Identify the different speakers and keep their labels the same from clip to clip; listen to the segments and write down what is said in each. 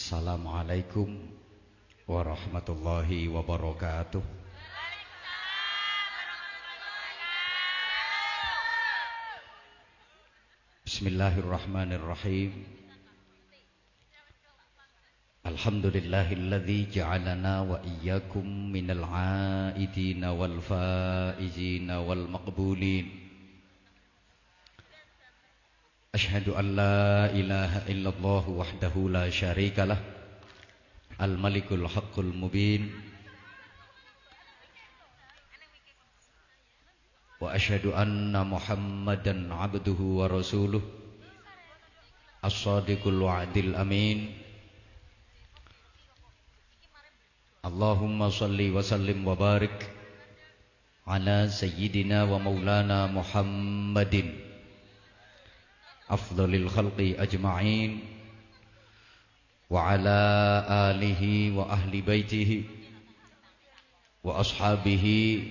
Speaker 1: Assalamualaikum warahmatullahi wabarakatuh. Bismillahirrahmanirrahim. Alhamdulillahilladzi ja'alana wa iyyakum minal 'aidina wal faizina wal maqbulin. Ashhadu an la ilaha illallah wahdahu la syarika lah. Al-Malikul Haqqul Mubin. Wa ashhadu anna Muhammadan 'abduhu wa rasuluh. As-Sadiqul Wa'dil Amin. Allahumma salli wa sallim wa barik ala sayyidina wa maulana Muhammadin afdalil khalqi ajma'in wa ala alihi wa ahli baitihi wa ashabihi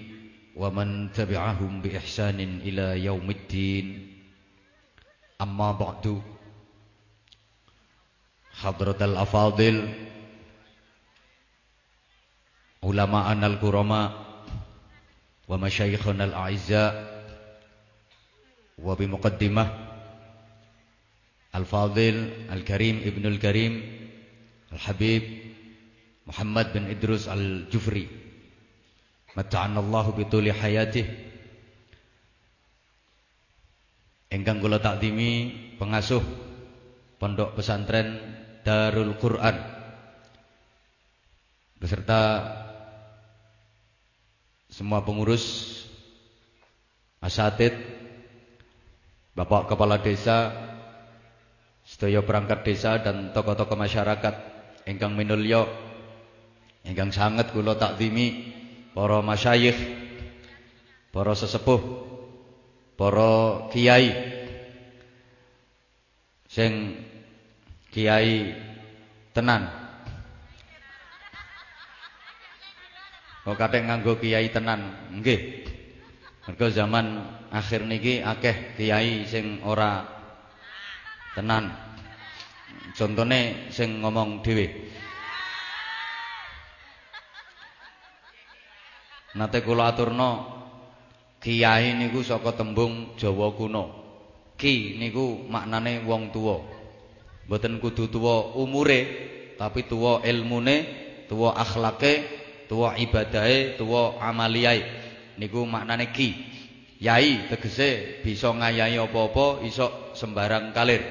Speaker 1: wa man tabi'ahum bi ihsanin ila yaumiddin amma al-fadil al-karim ibnul karim al-habib Muhammad bin Idrus al-Jufri. Mata'anallahu bituli hayatih. Ingkang kula takdimi pengasuh pondok pesantren Darul Quran. Beserta semua pengurus asatid Bapak Kepala Desa sedaya perangkat desa dan tokoh-tokoh masyarakat ingkang minulya ingkang sanget kula takzimi para masyayikh para sesepuh para kiai sing kiai tenan Kok kathek nganggo kiai tenan. Nggih. Mergo zaman akhir niki akeh kiai sing ora tenan. Contone sing ngomong dhewe. Nate kula aturno kiai niku saka tembung Jawa kuno. Ki niku maknane wong tuwa. Mboten kudu tuwa umure, tapi tuwa ilmune, tuwa akhlake, tuwa ibadahe tuwa amaliyae niku maknane ki yai tegese bisa ngayahi apa-apa iso sembarang kalir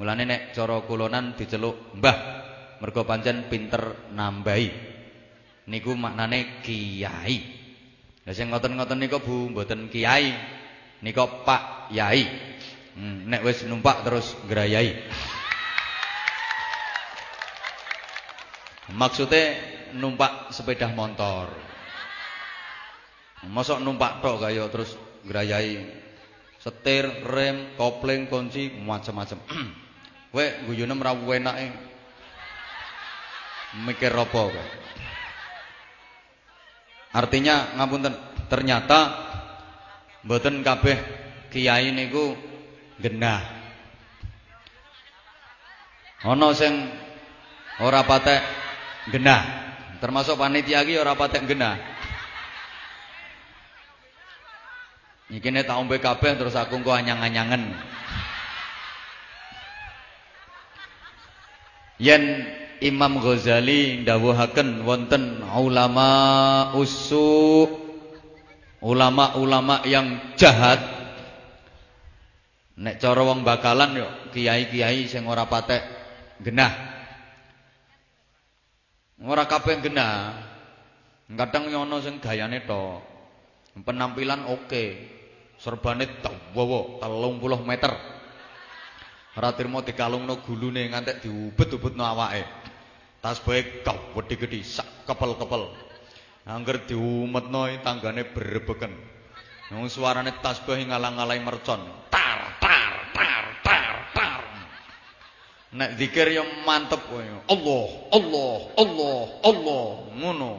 Speaker 1: mulane nek cara kulonan diceluk mbah mergo pancen pinter nambahi. Niku maknane kiai. Lha sing ngoten-ngoten niku Bu mboten kiai. Niku Pak Yai. Hmm, nek wis numpak terus ngrayai. Maksudnya numpak sepeda motor. Mosok numpak tok kaya terus grayai setir, rem, kopling, kunci, macam-macam. Kowe guyune ora enake. Mikir apa kowe? Artinya ngapunten, ternyata mboten kabeh kiai niku genah. Ana sing ora patek genah. Termasuk panitia iki ora patek genah. Iki nek tak ombe kabeh terus aku engko anyang-anyangen. Yen Imam Ghazali ndawuhaken wonten ulama usu ulama-ulama yang jahat nek cara wong bakalan yo kiai-kiai sing ora patek genah Ora kabeh genah. Kadang nyono sing gayane tok. Penampilan oke. Serbane dawa 30 meter. Ora trimo dikalungno gulune ngantek diubet-ubetno awake. Tasbahe gede-gede sak kepel-kepel. Angger diumetno tanggane berebeken. Wong suarane tasbih ngalang-alangi mercon. Tar tar tar tar tar. Nek zikir yo mantep kowe. Allah, Allah, Allah, Allah, ngono.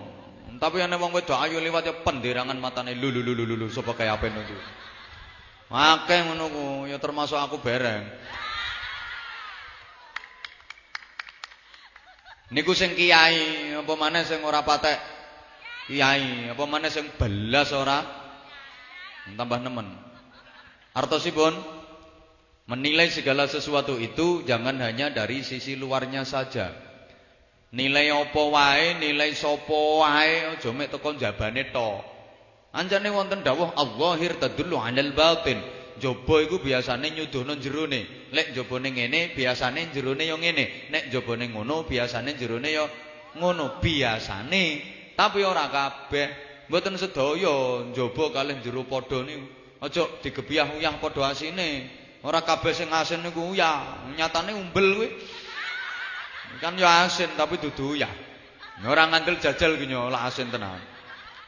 Speaker 1: Tapi ana wong wedok ayu liwat ya penderangan matane lulu lulu lulu sapa kaya apa niku. Akeh ngono ya termasuk aku bareng. Niku sing kiai, apa maneh sing ora patek kiai, apa maneh sing belas ora tambah nemen. Artosipun menilai segala sesuatu itu jangan hanya dari sisi luarnya saja. Nilai apa wae, nilai sapa wae aja mek teko jabane tok. Anjane wonten dawuh Allahir tadullu 'alal batin. Jaba iku biasane nyuduhno jerone. Lek jabane ngene biasane jerone ya ngene. Nek jabane ngono biasane jerone ya ngono biasane. Tapi ora kabeh. Mboten sedaya njaba kalih jero padha niku. Aja digebyah-uyah padha asine. Ora kabeh sing asin niku uyah. Nyatane umbel kuwi. Kan ya asin tapi dudu ya. Ora ngandel jajal ki lah asin tenan.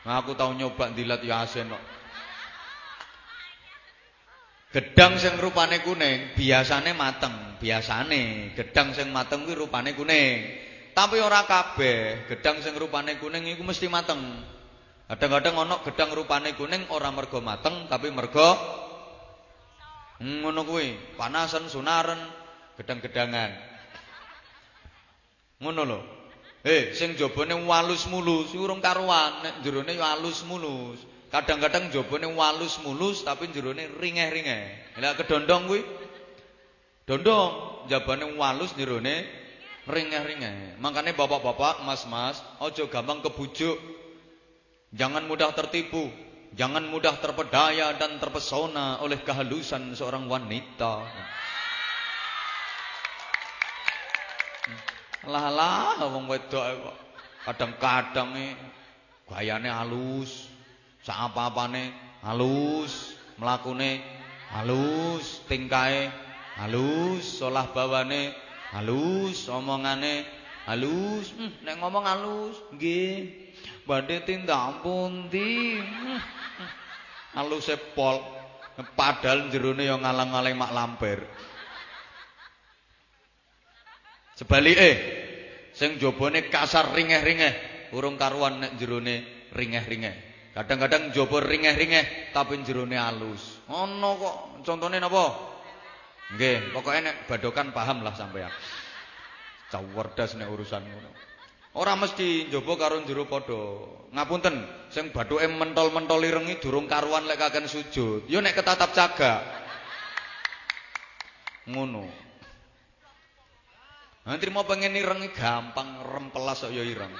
Speaker 1: Nah, aku tau nyoba dilat ya asin kok. Gedang sing rupane kuning biasane mateng, biasane gedang sing mateng kuwi rupane kuning. Tapi ora kabeh gedang sing rupane kuning iku mesti mateng. Kadang-kadang ana gedang rupane kuning ora mergo mateng tapi mergo ngono kuwi, panasan sunaren, gedang-gedangan. Ngono lho. Eh, sing jabane walus mulus urung karuan, nek jerone mulus. Kadang-kadang jabane walus mulus tapi jerone ringeh-ringeh. Lah kedondong kuwi dondong, jabane walus jerone ringeh-ringeh. Makanya bapak-bapak, mas-mas, ojo gampang kebujuk. Jangan mudah tertipu, jangan mudah terpedaya dan terpesona oleh kehalusan seorang wanita. Lah lah wong wedok kadang-kadang e gayane halus, sak apa-apane halus, mlakune halus, tingkae halus, olah bawane halus, omongane halus. Hmm, nek ngomong halus, nggih. Badhe tindak pundi? Hmm, hmm. Haluse pol. Padahal jerone ya ngalang-alang mak lampir. Sebalike sing jabane kasar ringeh-ringeh, urung karuan nek jerone ringeh-ringeh. Kadang-kadang jaba ringeh-ringeh tapi jerone halus. Ono kok contone napa? Nggih, pokoke nek badokan paham lah sampean. Cawerdas nek urusan ngono. Ora mesti njaba karo jero padha. Ngapunten, sing bathuke mentol-mentol irengi durung karuan lek kaken sujud. Yo nek ketatap cagak. Ngono. Nanti mau pengen ireng gampang rempelas kok ya ireng.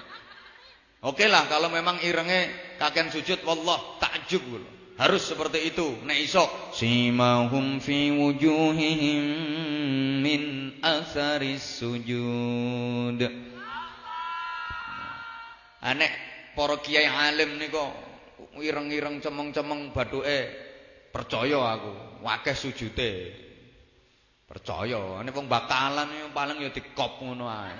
Speaker 1: Oke lah kalau memang irengnya kakek sujud wallah takjub. Harus seperti itu. Nek iso simahum fi wujuhihim min asaris sujud. Anek para kiai alim kok ireng-ireng cemeng-cemeng bathuke percaya aku, wakeh sujude. Percaya, ini wong bakalan paling ya dikop ngono ae.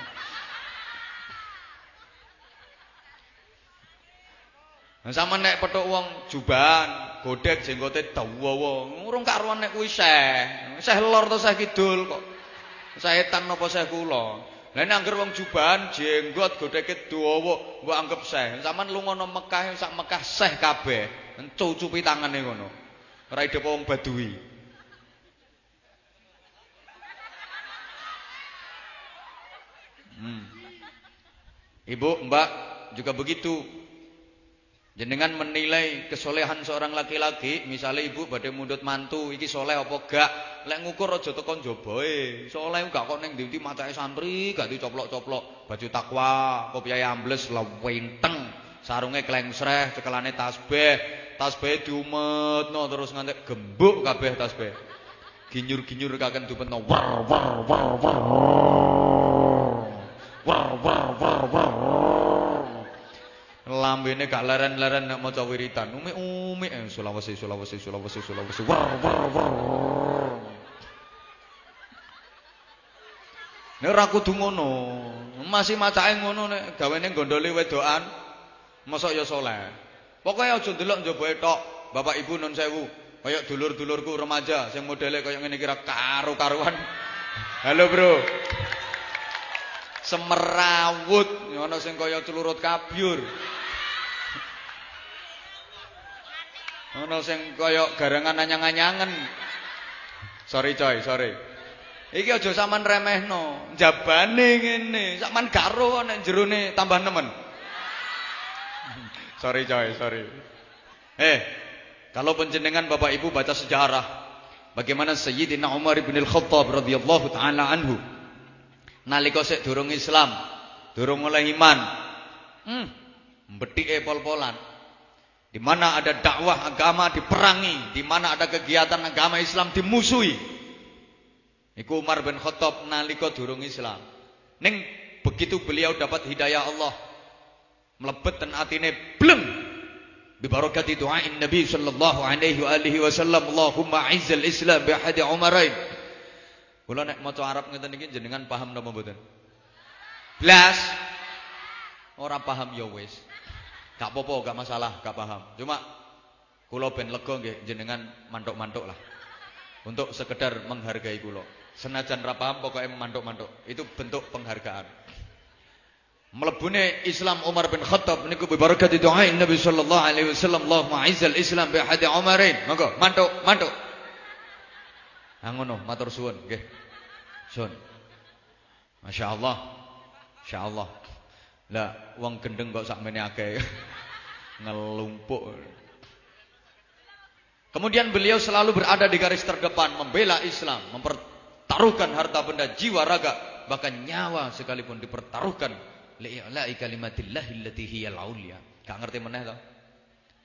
Speaker 1: Sama nek petuk wong jubahan, godhek jenggote dawa, urung karuan nek kuwi seh. Seh lor to seh kidul kok. Setan napa seh kula. Lah nek wong jubahan jenggot godheke dawa, mbok anggap seh. Saman lunga nang Mekah sak Mekah seh kabeh. Cucupi tangane ngono. Ora ide wong Badui. Hmm. Ibu, Mbak juga begitu. Jenengan menilai kesolehan seorang laki-laki, misalnya ibu badhe mundut mantu, iki soleh apa gak? Lek ngukur aja tekan jabae. Soleh gak kok ning ndi macake santri, gak dicoplok-coplok, baju takwa, kopiah ambles lewenteng, sarunge klengsreh, cekelane tasbih, tasbih diumetno terus ngantek gembuk kabeh tasbih. Ginyur-ginyur kaken dupetno war war war war. War war war war. Lambene gak leren-leren nek maca wiritan. Umi-umi eh Sulawesi Sulawesi Sulawesi Sulawesi. War war war. Nek ora kudu. Masih macake ngono nek gawene gondole wedokan. Mosok ya saleh. Pokoke aja ndelok njoboe tok. Bapak Ibu nun sewu. Kaya dulur-dulurku remaja sing modele kaya ngene kira karo-karuan. Halo, Bro semerawut ana sing kaya celurut kabyur ana sing kaya garangan anyang-anyangen sorry coy sorry Iki aja sampean remehno. Jabane ngene, sampean garo nek jerone tambah nemen. sorry coy, sorry. Eh, kalau penjenengan Bapak Ibu baca sejarah bagaimana Sayyidina Umar bin Al-Khattab radhiyallahu taala anhu nalika sik durung Islam, durung oleh iman. Hmm, mbethike pol-polan. Di mana ada dakwah agama diperangi, di mana ada kegiatan agama Islam dimusuhi. Iku Umar bin Khattab nalika durung Islam. Ning begitu beliau dapat hidayah Allah, mlebet ten atine bleng doain Nabi sallallahu alaihi wa alihi wasallam Allahumma izzal Islam bi ahadi Umarain. Kula nek maca Arab ngeten iki jenengan paham napa mboten? Blas. Ora paham ya wis. Gak apa-apa, gak masalah, gak paham. Cuma kula ben lega nggih jenengan mantuk-mantuk lah. Untuk sekedar menghargai kula. Senajan ra paham pokoknya mantuk-mantuk. Itu bentuk penghargaan. Melebune Islam Umar bin Khattab niku bi barakati doa Nabi sallallahu alaihi wasallam Allahumma izzal Islam bi hadi Umarin. Monggo mantuk, mantuk. Ha ngono, matur suwun nggih. Sun. Masyaallah. Masyaallah. Lah wong gendeng kok sakmene akeh. Ngelumpuk. Kemudian beliau selalu berada di garis terdepan membela Islam, memper Taruhkan harta benda, jiwa, raga, bahkan nyawa sekalipun dipertaruhkan li'la'i kalimatillahil lati hiyal aulia. Gak ngerti meneh to?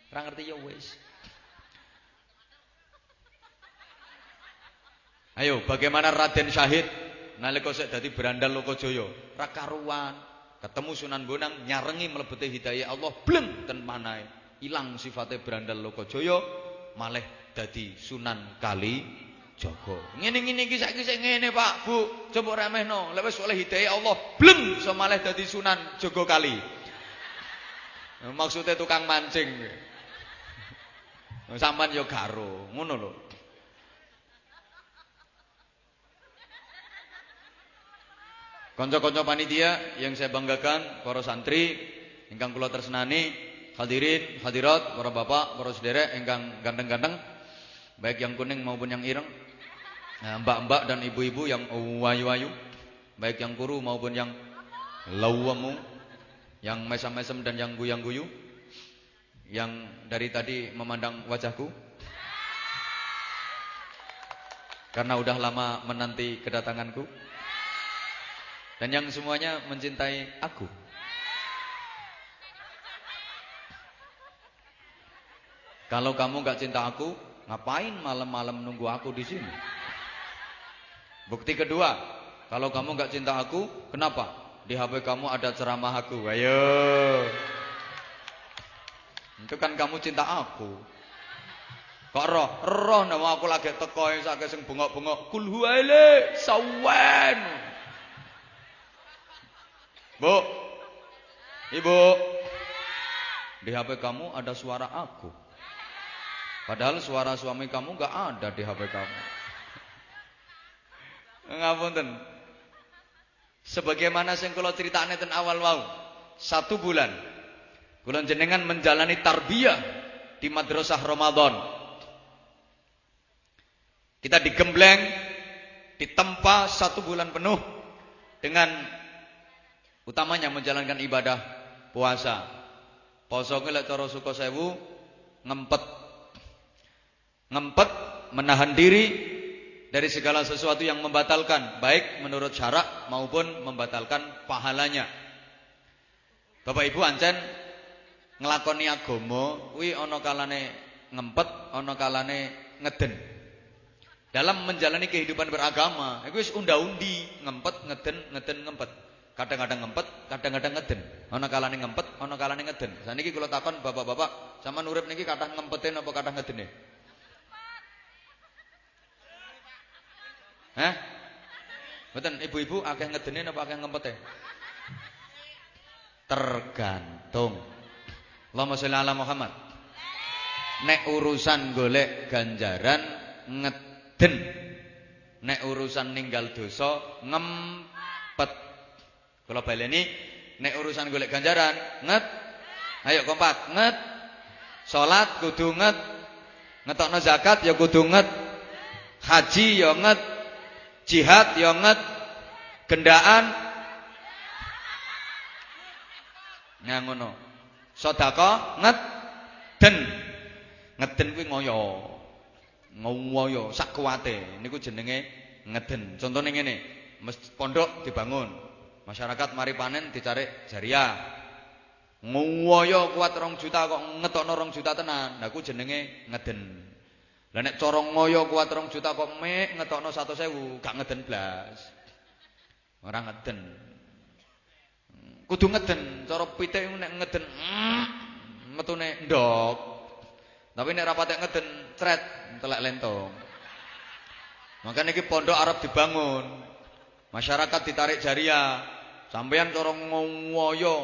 Speaker 1: Ora ngerti ya wis. Ayo, bagaimana Raden Syahid nalika sik dadi berandal Lokajaya? Ra karuan, ketemu Sunan Bonang nyarengi mlebete hidayah Allah bleng ten manahe. Ilang sifatnya berandal Lokajaya, malih dadi Sunan Kali Joko. Ngene-ngene iki saiki sik ngene, Pak, Bu. Coba remehno. Lek wis oleh hidayah Allah, bleng iso malih dadi Sunan Jogo Kali. Maksudnya tukang mancing. Sampan yo garo, ngono lho. Kanca-kanca panitia yang saya banggakan, para santri ingkang kula tresnani, hadirin, hadirat, para bapak, para sederek ingkang ganteng-ganteng, baik yang kuning maupun yang ireng. Nah, mbak-mbak dan ibu-ibu yang wayu-wayu, baik yang kuru maupun yang lawamu, yang mesem-mesem dan yang guyang-guyu, yang dari tadi memandang wajahku, karena udah lama menanti kedatanganku, dan yang semuanya mencintai aku. Kalau kamu gak cinta aku, ngapain malam-malam nunggu aku di sini? Bukti kedua, kalau kamu nggak cinta aku, kenapa? Di HP kamu ada ceramah aku. Ayo. Itu kan kamu cinta aku. Kok roh? Roh nama aku lagi teko sakit sing bengok-bengok. Kul sawan. Bu. Ibu. Di HP kamu ada suara aku. Padahal suara suami kamu nggak ada di HP kamu. Ngapunten. Sebagaimana sing kula critakne ten awal wau. Satu bulan kula jenengan menjalani tarbiyah di madrasah Ramadan. Kita digembleng, ditempa satu bulan penuh dengan utamanya menjalankan ibadah puasa. Poso lek cara suka sewu ngempet. Ngempet menahan diri dari segala sesuatu yang membatalkan baik menurut syarak maupun membatalkan pahalanya. Bapak Ibu ancen nglakoni agama kuwi ana kalane ngempet, ana kalane ngeden. Dalam menjalani kehidupan beragama, iku wis unda-undi, ngempet, ngeden, ngeden, ngempet. Kadang-kadang ngempet, kadang-kadang ngeden. Ana kalane ngempet, ana kalane ngeden. Saniki kula takon bapak-bapak, sama urip niki kathah ngempetin apa kathah ngedene? Hah? Mboten ibu-ibu akeh ngedene apa akeh ngempete? Tergantung. Allahumma sholli ala Muhammad. Nek urusan golek ganjaran ngeden. Nek urusan ninggal dosa ngempet. Kula baleni nek urusan golek ganjaran nget. Ayo kompak, nget. Salat kudu nget. Ngetokno zakat ya kudu nget. Haji ya nget. Jihad ya nget. Gendaan Nah ngono. Sedekah nget den. Ngeden kuwi ngoyo. Ngoyo sak kuwate niku jenenge ngeden. Contone ngene, pondok dibangun. Masyarakat mari panen dicari jariah. Ngoyo kuat rong juta kok ngetokno rong juta tenan. Nah ku jenenge ngeden. Lah cara ngoyo kuat rong juta kok mek ngetokno 100.000, gak ngeden blas. Ora ngeden. Kudu ngeden, cara pitik nek ngeden mm, metune ndok. Tapi nek rapatek ngeden cret telek lentong. Maka niki pondok Arab dibangun. Masyarakat ditarik jariah. Sampeyan cara ngoyo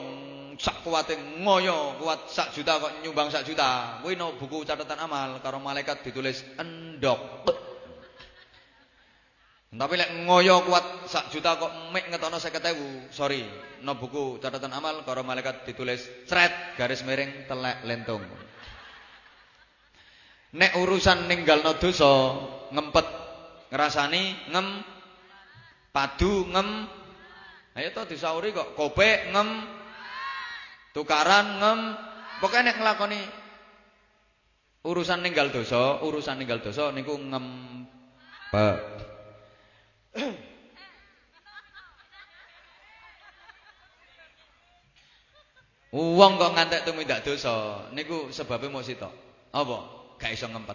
Speaker 1: sak kuwate ngoyo kuat sak juta kok nyumbang sak juta. Kuwi no buku catatan amal karo malaikat ditulis endok. Tapi lek ngoyo kuat sak juta kok mek ngetono 50.000. Sorry, no buku catatan amal karo malaikat ditulis cret garis miring telek lentung. Nek urusan ninggalno dosa ngempet ngrasani ngem padu ngem ayo to disauri kok kopek ngem tukaran ngem pokoknya nek nglakoni urusan ninggal dosa urusan ninggal dosa niku ngempet Wong kok ngantek tumindak dosa niku sebabnya mau sitok. Apa? Gak iso ngempet.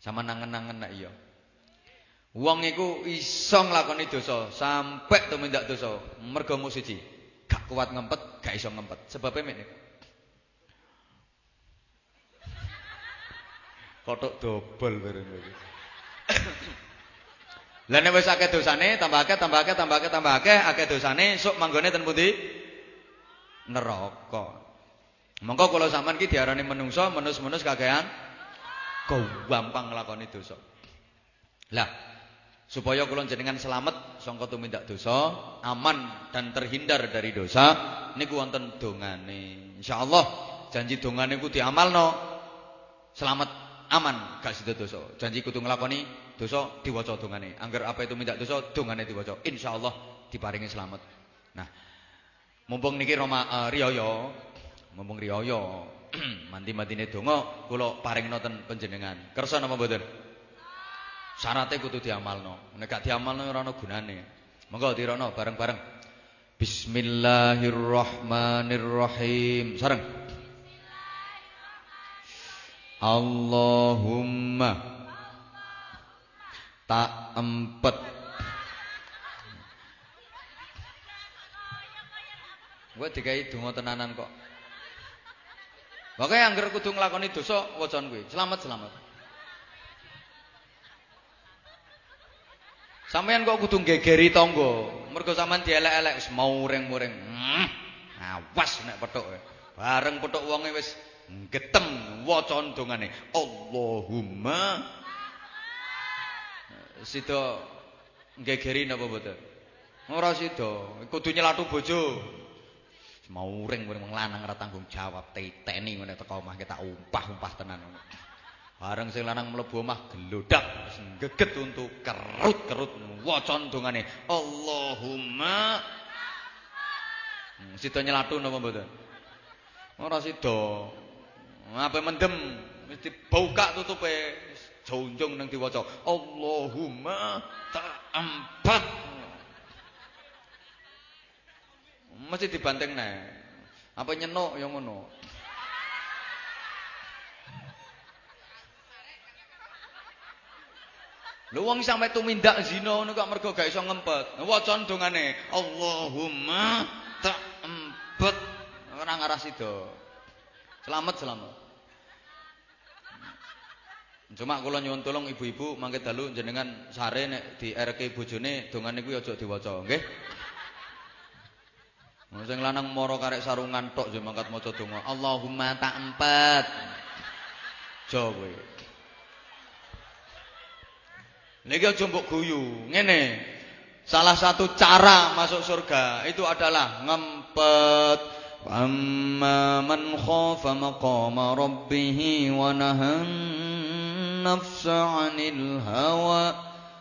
Speaker 1: Sama nangen-nangen nak iya. Wong iku iso nglakoni dosa sampai tumindak dosa mergo mung siji. Gak kuat ngempet, gak iso ngempet. Sebabnya mek niku. Kotok dobel bareng iki. Lah nek wis akeh dosane, tambah akeh, tambah akeh, tambah akeh, tambah akeh, akeh dosane, sok manggone ten pundi? Neraka. Monggo kula sampean ki diarani menungso, menus-menus kakean gampang nglakoni dosa. Lah, supaya kula jenengan selamat sangka tumindak dosa, aman dan terhindar dari dosa, niku wonten dongane. Insyaallah janji dongane ku diamalno. Selamat aman gak sida dosa. Janji kudu nglakoni dosa diwaca dongane. Angger apa itu minta dosa dongane diwaca. Insyaallah diparingi selamat. Nah, mumpung niki Roma uh, riyaya, mumpung riyaya mandi-mandine donga kula paringno ten panjenengan. Kersa napa mboten? Syaratnya kudu diamalno. Nek gak diamalno ora ana gunane. Monggo dirono bareng-bareng. Bismillahirrahmanirrahim. Sareng. Allahumma tak empet gue dikai donga tenanan kok Pokoknya anggar kudu nglakoni dosa wacan gue Selamat selamat. Sampeyan kok kudu gegeri tangga. Mergo sampean dielek-elek wis muring-muring. Hmm, awas nek petuk. Bareng petuk wonge wis getem waca dongane. Allahumma Sida nggegeri napa mboten? Ora sida, kudu nyelatu bojo. Mau ring wong lanang ora tanggung jawab teteni ngene teko omah tak umpah-umpah tenan. Bareng sing lanang mlebu omah gelodak geget untuk kerut-kerut waca dongane. Allahumma. Hmm, Sida nyelatu napa mboten? Ora sida. Apa mendem? Mesti buka tutupe jonjong nang diwaca. Allahumma ta'ampat mesti dibanteng nih apa nyenok yang ngono Lho wong sampe tumindak zina ngono kok mergo gak iso ngempet. Wacan dongane Allahumma ta'ampat ora ngarah sida. Selamat selamat. Cuma kula nyuwun tolong ibu-ibu mangke dalu jenengan sare nek di RK bojone dongane kuwi aja diwaca, nggih. Sing lanang mara karek sarungan tok yo mangkat maca donga. Allahumma tak empat. Jo kowe. Niki aja mbok guyu. Ngene. Salah satu cara masuk surga itu adalah ngempet. Amma man khafa maqama rabbih wa nahan nafsa 'anil hawa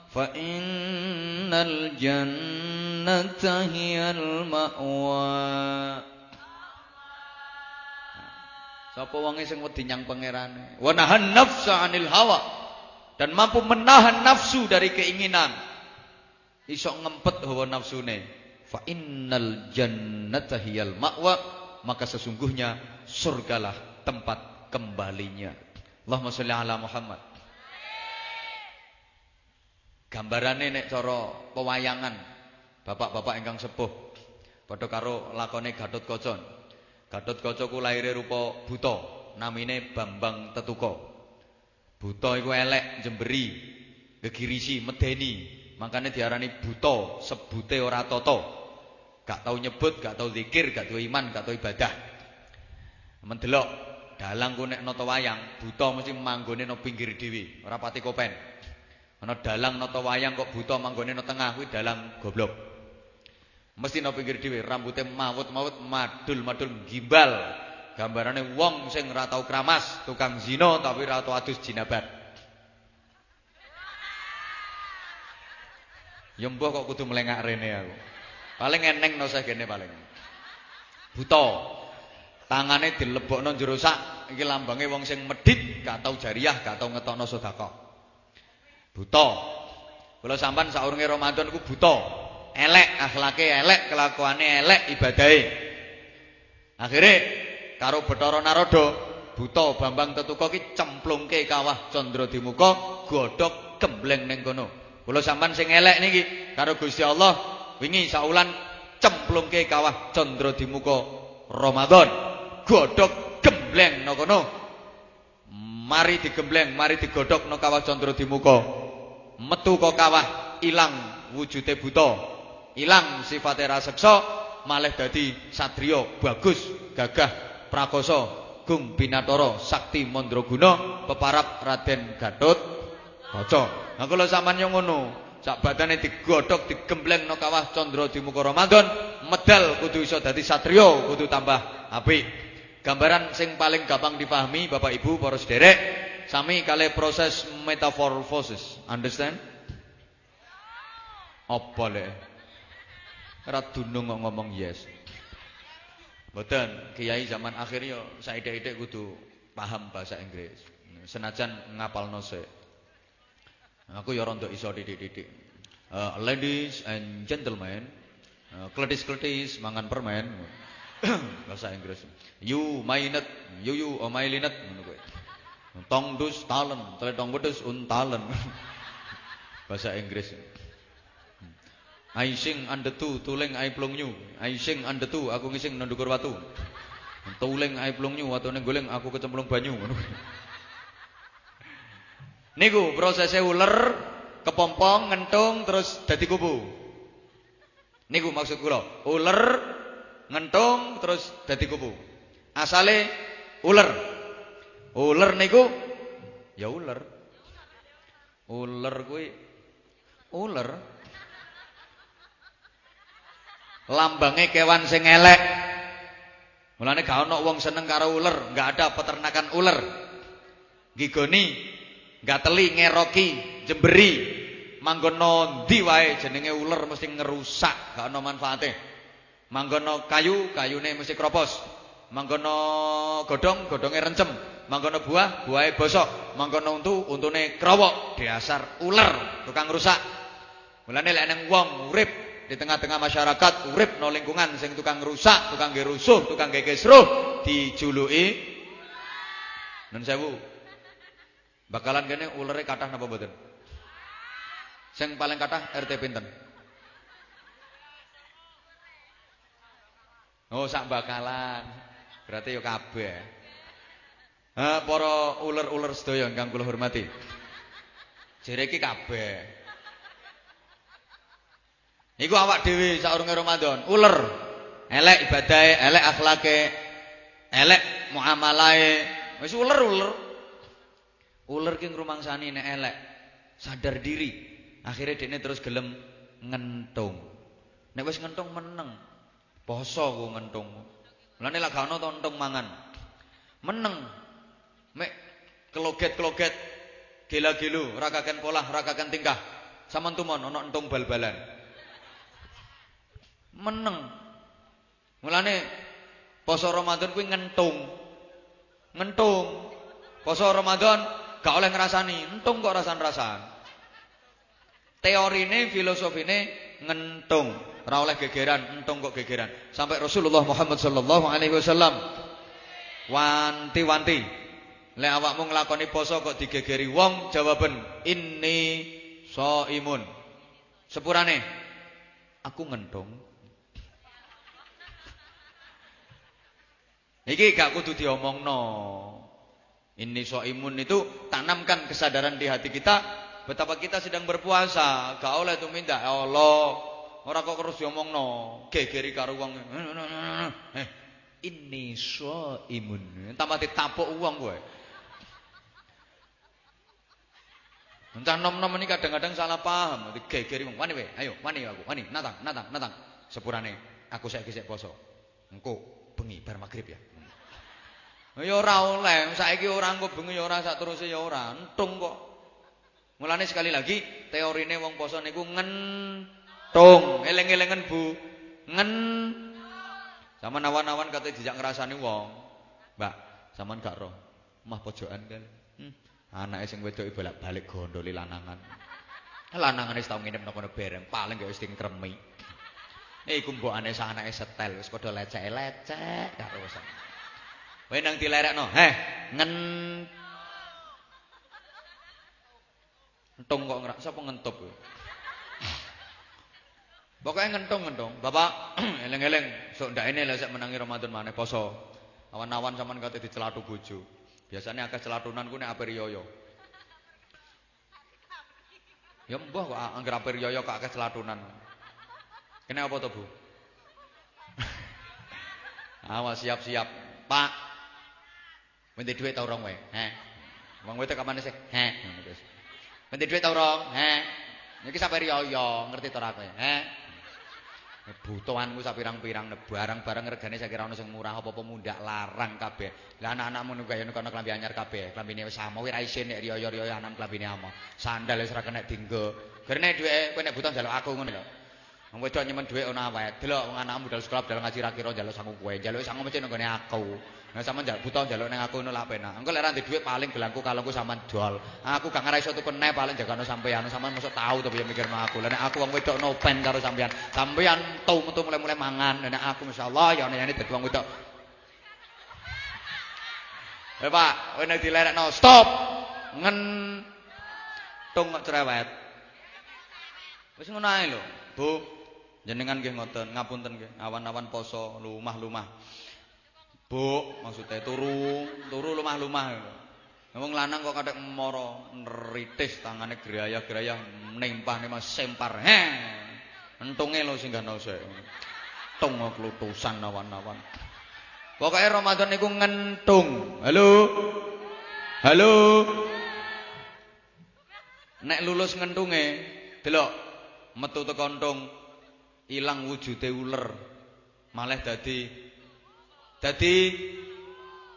Speaker 1: fa innal jannata hiyal ma'wa. Sapa wonge sing wedi nyang pangerane? Wa nahan nafsa 'anil hawa dan mampu menahan nafsu dari keinginan. Iso ngempet hawa nafsune. Fa innal jannata hiyal ma'wa. Maka sesungguhnya surgalah tempat kembalinya. Allahumma sholli ala Muhammad. Gambarane nek cara pewayangan. Bapak-bapak ingkang sepuh. Padha karo lakone Gatotkaca Gatot Kaca ku laire rupa buta, namine Bambang Tetuka. Buta iku elek, jemberi, gegirisi, medeni. Makanya diarani buta, sebute ora tata. Gak tau nyebut, gak tau zikir, gak tau iman, gak tau ibadah. Mendelok dalang ku nek nata wayang, buta mesti manggone nang pinggir dhewe, ora pati kopen. Ana dalang nata wayang kok buta manggone nang tengah kuwi dalang goblok. Mesti no pinggir dhewe, rambutnya mawut-mawut, madul-madul gimbal. Gambarane wong sing ora tau kramas, tukang zina tapi ora tau adus jinabat. Ya kok kudu melengak rene aku. Paling eneng no gene paling. Buta. Tangane dilebokno jero sak, iki lambange wong sing medhit, gak tau jariah, gak tau ngetokno sedekah. Buta. Kula sampean saurunge Ramadan ku buta elek akhlake elek kelakuane elek ibadahe akhire karo Bathara Narada buta Bambang Tetuka ki cemplungke kawah Candra Dimuka godhog gembleng ning kono. Kula sampean sing elek niki karo Gusti Allah wingi saulan cemplungke kawah Candra Dimuka Ramadan. Godhog gembleng nang kono. Mari digembleng mari digodhog nang kawah Candra Dimuka metu kok kawah ilang wujude buta. Ilang sifate raseksa malih dadi satriya bagus gagah prakoso gung binatara sakti mandraguna peparap Raden Gatot Kaca nah kula sampean yo ngono sak badane digodhog digembleng no kawah candra di muka Ramadan medal kudu iso dadi satriya kudu tambah apik. Gambaran sing paling gampang dipahami Bapak Ibu para sederek sami kali proses metamorphosis understand? Apa le Ora dunung ngomong yes. Mboten, kiai zaman akhir yo saithik-ithik kudu paham bahasa Inggris. Senajan ngapalno sik. Aku yo rontok iso didik-didik. Uh, ladies and gentlemen, uh, kletis-kletis mangan permen. bahasa Inggris. You mainet, you you o mailinet ngono. Tong dus talen, tong wedhus untalen. bahasa Inggris. I sing under two, tuling I plung nyu. I sing under two, aku ngising nang ndukur watu. Tuling I plung nyu, watune aku kecemplung banyu Niku prosesnya ular kepompong, ngentung terus dadi kubu. Niku maksud kula. Ular ngentung terus dadi kubu. Asale ular. Ular niku ya ular. Ular kuwi ular Lambangnya kewan sing elek. Mulane gak ana wong seneng karo ular, enggak ada peternakan ular. Gigoni, gateli, ngeroki, jemberi, manggono ndi wae jenenge ular mesti ngerusak, gak ana manfaate. Manggono kayu, kayune mesti kropos. Manggono godhong, godhonge rencem. Manggono buah, buahe bosok. Manggono untu, untune krowok. Dasar ular, tukang rusak. Mulane lek nang wong urip di tengah-tengah masyarakat urip no lingkungan sing tukang rusak, tukang gerusuh, tukang gegesruh dijuluki nun sewu. Bakalan kene ulere kathah napa mboten? Sing paling kathah RT pinten? Oh, sak bakalan. Berarti yo kabeh. Ha, para uler-uler sedaya ingkang kula hormati. Jere iki kabeh. Niku awak dhewe saurunge Ramadan, uler. Elek ibadahe, elek akhlake, elek muamalahe. Wis uler-uler. Uler ki ngrumangsani nek elek, sadar diri. Akhirnya dekne terus gelem ngentung. Nek wis ngentung meneng. Poso ku ngentung. Mulane lak gak ono mangan. Meneng. Mek keloget-keloget gila-gilu, rakakan pola, rakakan tingkah. Saman tumon ana entung bal-balan. Meneng. Mulane poso Ramadan kuwi ngentung. Ngentung. Poso Ramadan gak oleh ngrasani, entung kok rasan-rasan. Teorine, filosofine ngentung, ora oleh gegeran, entung kok gegeran. Sampai Rasulullah Muhammad sallallahu alaihi wasallam wanti-wanti lek awakmu nglakoni poso kok digegeri wong jawaben inni shaimun. Sepurane aku ngentung. Iki gak kudu diomongno. Ini imun itu tanamkan kesadaran di hati kita betapa kita sedang berpuasa. Gak oleh tuh minta ya Allah. Ora kok terus diomongno. Gegeri karo wong. Eh, ini imun. Tambah ditapuk uang gue. Entah nom-nom ini kadang-kadang salah paham. Gegeri wong. Wani we, ayo, wani aku, wani, natang, natang, natang. Sepurane aku saiki sik poso. Engko bengi bar magrib ya. Ya ora oleh, saiki ora engko bengi ya ora sak teruse ya ora, entung kok. Mulane sekali lagi teorine wong poso niku ngentung, eling-elingan Bu. Ngen Sama awan-awan kate dijak ngrasani wong. Mbak, sampean gak roh. Mah pojokan kan. Hmm. Anake sing wedok bolak-balik gondoli lanangan. Lanangane tau nginep nang kono bereng, paling gak wis kremi. Iku mbokane sak anake setel wis padha lecek-lecek karo wis. Kowe nang dilerekno, heh, ngen Entung kok ngerak, sapa ngentup kowe? Pokoknya ngentung-ngentung. Bapak, eleng-eleng, sok ndak ini lah sik menangi Ramadan maneh poso. Awan-awan sampean kate dicelatu bojo. Biasanya akeh celatunan ku nek ape riyoyo. Ya mbah kok anggere ape riyoyo kok akeh celatunan. Kene apa to, Bu? Awas siap-siap. Pak, Minta duit tau rong wae. Heh. Wong wedok kamane sih? Heh, ngono duit tau rong? Heh. Niki sampe riyo ngerti to ora kowe? Heh. Butuhanku sapirang-pirang barang-barang regane sakira ana sing murah apa-apa mundak larang kabeh. Lah anak-anakmu niku kaya kono klambi anyar kabeh. Klambine wis sama wis ra isin nek riyo-riyo anak klambine ama. Sandal wis ra kena dienggo. Gerne duwe kowe nek butuh njaluk aku ngono lho. Wong wedok nyemen dhuwit ana wae. Delok wong anakmu budal sekolah budal ngaji ra kira njaluk sangu kowe. Njaluk sangu mesti nggone aku. Nah sampean njak buta njaluk ning aku ngono lak penak. Engko lek ra dhuwit paling gelangku kalungku sampean dol. Aku gak ngara iso tuku neh paling jagano sampean. Sampean mosok tau to piye mikirno aku. Lah nek aku wong wedok no pen karo sampean. Sampean tau metu mulai-mulai mangan. Nek aku masyaallah ya nek dadi wong wedok. Eh Pak, kowe nek dilerekno stop. Ngen tung cerewet. Wis ngono ae lho. Bu, jenengan nggih ngoten, ngapunten nggih. Awan-awan poso lumah-lumah. Bu, maksudnya turu, turu lumah-lumah. Wong lanang kok kadek moro nritis tangane geraya-geraya nempah nempah sempar. He. Entunge lho sing gak sik. Tung klutusan awan-awan. Pokoke Ramadan niku ngentung. Halo. Halo. Nek lulus ngentunge, delok metu teko entung ilang wujude uler. Malah dadi Dadi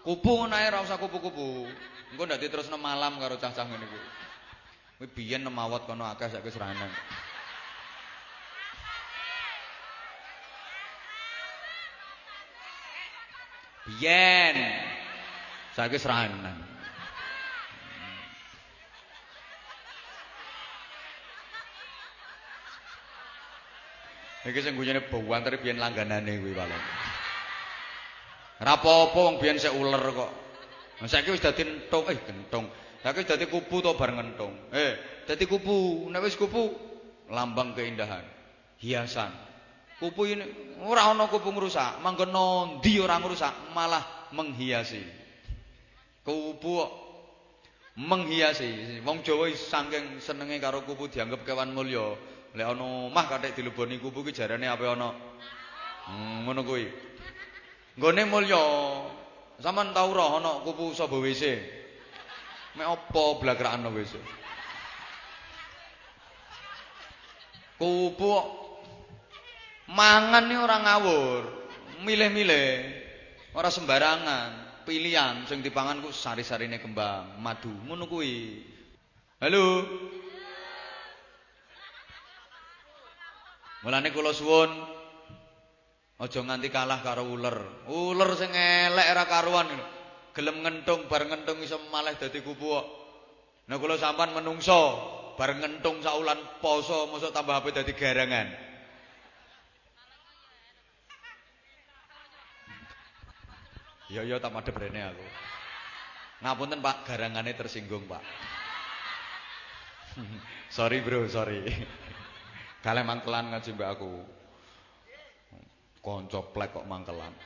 Speaker 1: kupu ngono ae ora usah kupu-kupu. Engko ndak diterusno malam karo cah-cah ngene kuwi. Kuwi biyen nemawat kono akeh saiki serana. Biyen saiki serana. Iki sing guyone antare biyen langganane kuwi paling. Rapopo wong biyen sik uler kok. Saiki wis dadi entung, eh gentung. Saiki wis dadi kupu to bareng entung. Eh, dadi kupu. Nek wis kupu lambang keindahan, hiasan. Kupu ini ora ana kupu ngrusak, manggon ndi ora ngrusak, malah menghiasi. Kupu menghiasi. Wong Jawa saking senenge karo kupu dianggap kewan mulya. Lek ana omah kathik dileboni kupu ki jarane ape ana? Hmm, ngono kuwi. Nggone mulya. Saman tau roh ana kupu sapa WC. Mek apa blagrakane WC. Kupu mangan ora ngawur, milih-milih, ora sembarangan, pilihan sing dipangan ku sari-sarine kembang, madu, ngono kuwi. Halo. Mulane kula suwun aja nganti kalah karo uler. Uler sing elek ora karuan. Gelem ngentung bar ngentung iso malah dadi kupu kok. Nah kula sampean menungso bar ngentung saulan poso mosok tambah HP dadi garangan. Ya ya tak madhep rene aku. Ngapunten Pak, garangane tersinggung, Pak. sorry bro, sorry. Kalian mangkelan ngaji mbak aku. Konco plek kok mangkelan.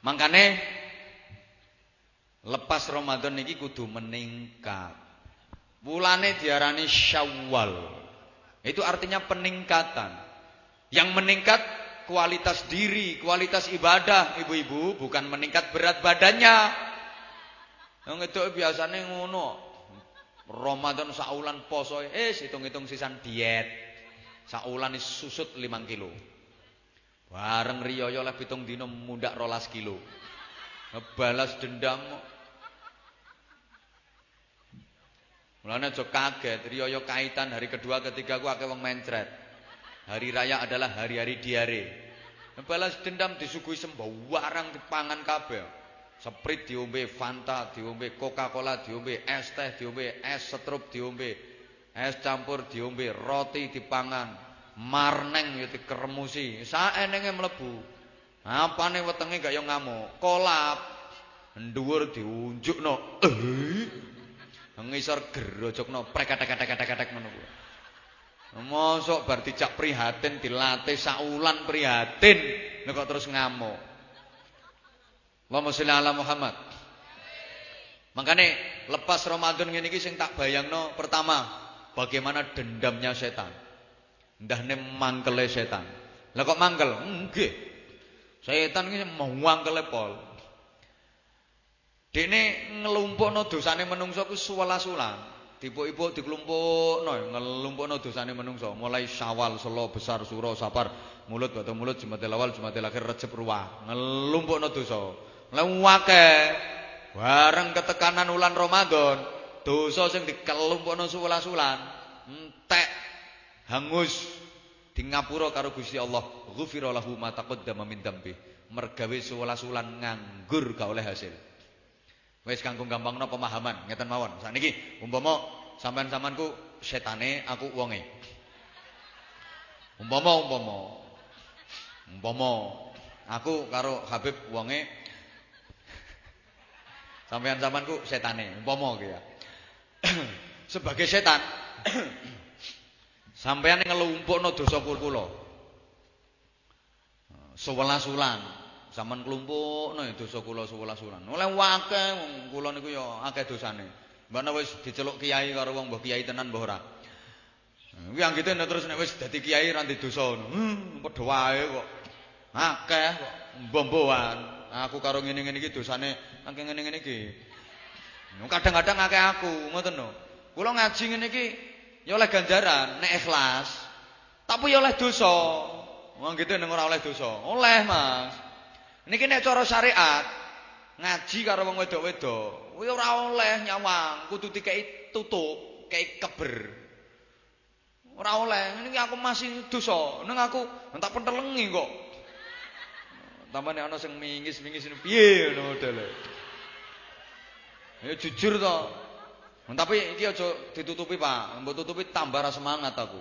Speaker 1: Mangkane lepas Ramadan niki kudu meningkat. Bulane diarani Syawal. Itu artinya peningkatan. Yang meningkat kualitas diri, kualitas ibadah, ibu-ibu, bukan meningkat berat badannya. Yang itu biasanya ngono. Ramadan saulan poso eh hitung-hitung sisan diet. Saulan susut 5 kilo. Bareng riyaya oleh pitung dino mundak rolas kilo. Ngebalas dendam. Mulane aja kaget, riyaya kaitan hari kedua ketiga ku akeh wong mencret. Hari raya adalah hari-hari diare. Ngebalas dendam disuguhi sembarang dipangan kabeh. Sprite diombe, Fanta diombe, Coca-Cola diombe, es teh diombe, es setrup diombe, es campur diombe, roti dipangan, marneng ya dikeremusi. Saenenge mlebu. Apane wetenge gak yo ngamuk, kolap. Dhuwur diunjukno. Eh. Ngisor gerojokno prekatek-katek-katek ngono kuwi. Mosok bar dijak prihatin dilatih saulan prihatin nek kok terus ngamuk. Allahumma sholli ala Muhammad. Makanya lepas Ramadan ini sing tak bayangno pertama bagaimana dendamnya setan. Ndahne mangkele setan. Lah kok mangkel? Nggih. Setan iki mau mangkele pol. Dene ngelumpukno dosane menungso ku suwela-sulan. Dipuk-ipuk diklumpukno ngelumpukno dosane menungso mulai Syawal, Selo, Besar, Suro, Sapar, mulut batu mulut, Jumatil awal, Jumatil akhir, Rejab, Ruwah. Ngelumpukno dosa. Lewake bareng ketekanan ulan Ramadan, dosa sing dikelumpukno suwelas-ulan entek hangus di ngapura karo Gusti Allah. Ghufira lahu ma taqaddama min dambi. Mergawe suwelas-ulan nganggur gak oleh hasil. Wis kanggo gampangno pemahaman, ngeten mawon. Sakniki umpama sampean-sampeanku setane, aku wonge. Umpama umpama umpama aku karo Habib wonge Sampean zamanku setane, umpama gitu ya. Sebagai setan sampean ngelumpukno dosa kula. Sewelas wulan sampean nglumpukno ya dosa kula sewelas wulan. Oleh akeh wong kula niku ya akeh dosane. Mbana wis diceluk kiai karo wong kiai tenan mbah ora. Kuwi anggite terus dadi kiai ra dosa. Hmm, wae kok. Akeh kok mbomboan. Aku karo ngene-ngene iki dosane angke ngene-ngene iki. Kadang-kadang akeh aku, ngoten lho. Kula ngaji ngene iki ya oleh ganjaran nek ikhlas. Tapi ya oleh dosa. Wong gitu ning ora oleh dosa. Oleh, Mas. Niki nek cara syariat ngaji karo wong wedok-wedok, kuwi ora oleh nyawang, kudu dikei tutup, kei keber. Ora oleh. Niki aku masih dosa. Ning aku tak pentelengi kok. Tampane ana sing mingis-mingis piye ngono modele. Ya jujur to. Tapi iki aja ditutupi, Pak. Mbok tutupi tambah ra semangat aku.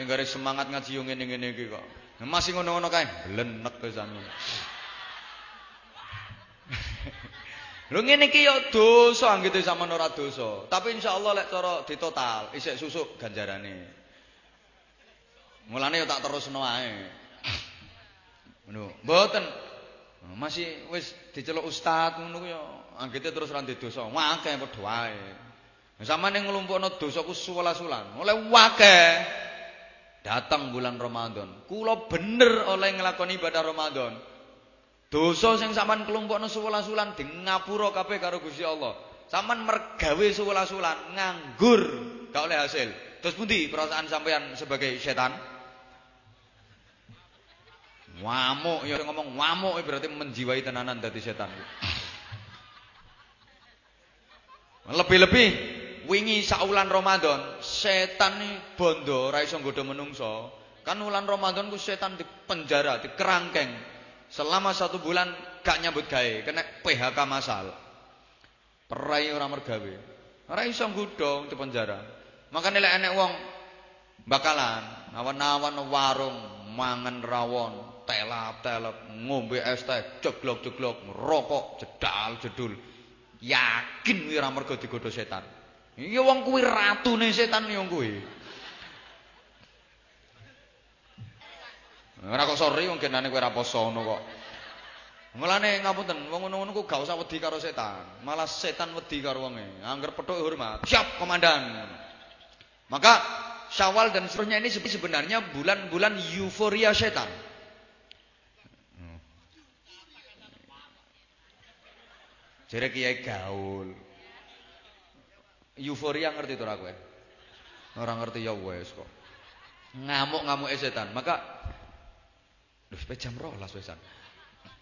Speaker 1: Sing semangat ngaji yo ngene-ngene iki kok. Masih ngono-ngono kae, blenek pisan. Lho ngene iki yo dosa anggite sampean ora dosa. Tapi insyaallah lek cara ditotal isih susuk ganjarane. Mulane yo tak terusno ae. Ngono. Mboten. Masih wis diceluk ustaz ngono ku ya anggite terus ra dosa. Akeh padha wae. Samane nglumpukno dosaku 11 wulan. Oleh wakeh. Datang bulan Ramadan. Kula bener oleh nglakoni ibadah Ramadan. Dosa sing sampean kelompokno 11 wulan di ngapura kabeh karo Gusti Allah. Sampean mergawe 11 wulan nganggur gak oleh hasil. Terus pundi perasaan sampean sebagai setan? Ngamuk ya ngomong ngamuk berarti menjiwai tenanan dari setan. Lebih-lebih wingi saulan Ramadan, setan bondo ora iso nggodha menungso. Kan ulan Ramadan ku setan di penjara, di kerangkeng. Selama satu bulan gak nyambut gawe, kena PHK masal. Perai ora mergawe. Ora iso nggodha di penjara. Makane lek enek wong bakalan awan-awan warung mangan rawon, telap-telap, ngombe es teh, jeglok-jeglok, ngerokok, jedal jedul. Yakin kuwi ora mergo digodha setan. Iya wong kuwi ratune setan yo kuwi. Ora kok sori wong genane kowe ora poso ngono kok. Mulane ngapunten, wong ngono-ngono ku gak usah wedi karo setan. Malah setan wedi karo wonge. Angger petuk hormat. Siap, komandan. Maka Syawal dan seterusnya ini sebenarnya bulan-bulan euforia setan. Jere kiai gaul. Euforia ngerti to ora kowe? Ora ngerti ya wes kok. Ngamuk-ngamuk setan. Maka Duh, jam 12 wesan.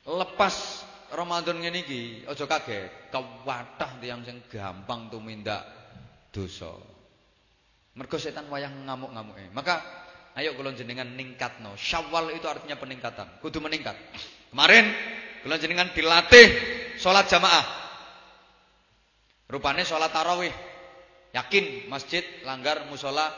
Speaker 1: Lepas Ramadan ngene iki, aja kaget, kewathah tiyang sing gampang tumindak dosa. Mergo setan wayah ngamuk-ngamuke. Maka ayo kula jenengan ningkatno. Syawal itu artinya peningkatan, kudu meningkat. Kemarin kula jenengan dilatih salat jamaah. Rupane sholat tarawih. Yakin masjid langgar musola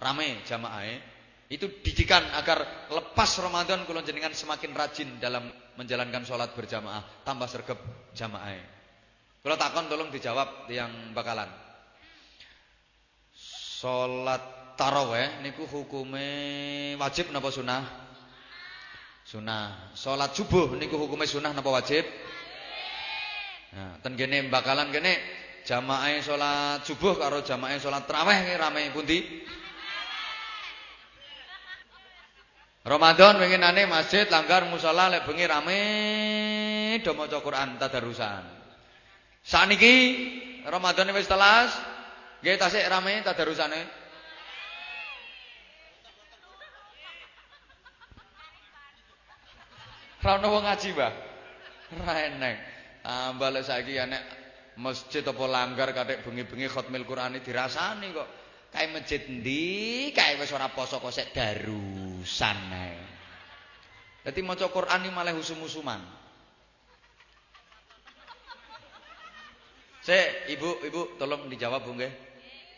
Speaker 1: rame jamaah. Itu didikan agar lepas Ramadan kula jenengan semakin rajin dalam menjalankan sholat berjamaah, tambah sergap jamaah. Kula takon tolong dijawab yang bakalan. Sholat tarawih niku hukume wajib napa sunah? Sunah. Sholat subuh niku hukume sunah napa wajib? Nah, ten bakalan kene jamaah sholat subuh karo jamaah sholat tarawih rame pundi? Ramadan winginane masjid langgar musala lek bengi rame do maca Quran tadarusan. Saniki Ramadan wis telas, nggih tasik rame tadarusane. Ra ono wong ngaji, Mbah. Ra enek. Ah, saiki enek masjid apa langgar katik bengi-bengi khotmil Qur'ane dirasani kok. Kae masjid ndi, kae wis ora poso kok sik darusan ae. Dadi maca Qur'an malah husum-husuman. Sik, Ibu, Ibu tolong dijawab Bu nggih.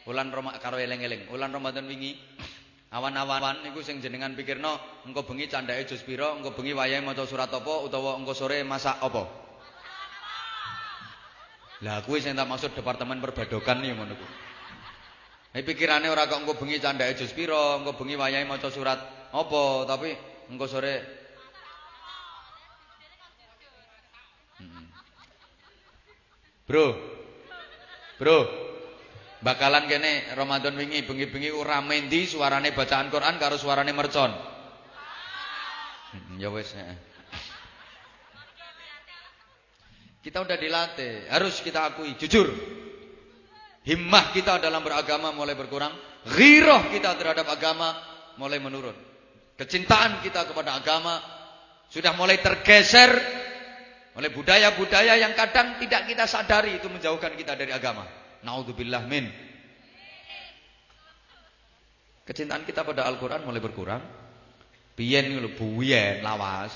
Speaker 1: Wulan Ramadan karo eling-eling. Wulan Ramadan wingi awan-awan niku sing jenengan pikirno engko bengi candake jus pira, engko bengi wayahe maca surat apa utawa engko sore masak apa? Lah kuwi sing tak maksud departemen perbadokan nih ngono kuwi. Nek pikirane ora kok engko bengi candhake jus pira, engko bengi wayahe maca surat apa, tapi engko sore Bro. Bro. Bakalan kene Ramadan wingi bengi-bengi ora mendi suarane bacaan Quran karo suarane mercon. Ya wis, heeh. Kita udah dilatih, harus kita akui, jujur. Himmah kita dalam beragama mulai berkurang, ghirah kita terhadap agama mulai menurun. Kecintaan kita kepada agama sudah mulai tergeser oleh budaya-budaya yang kadang tidak kita sadari itu menjauhkan kita dari agama. Naudzubillah min. Kecintaan kita pada Al-Qur'an mulai berkurang. Biyen buyen lawas.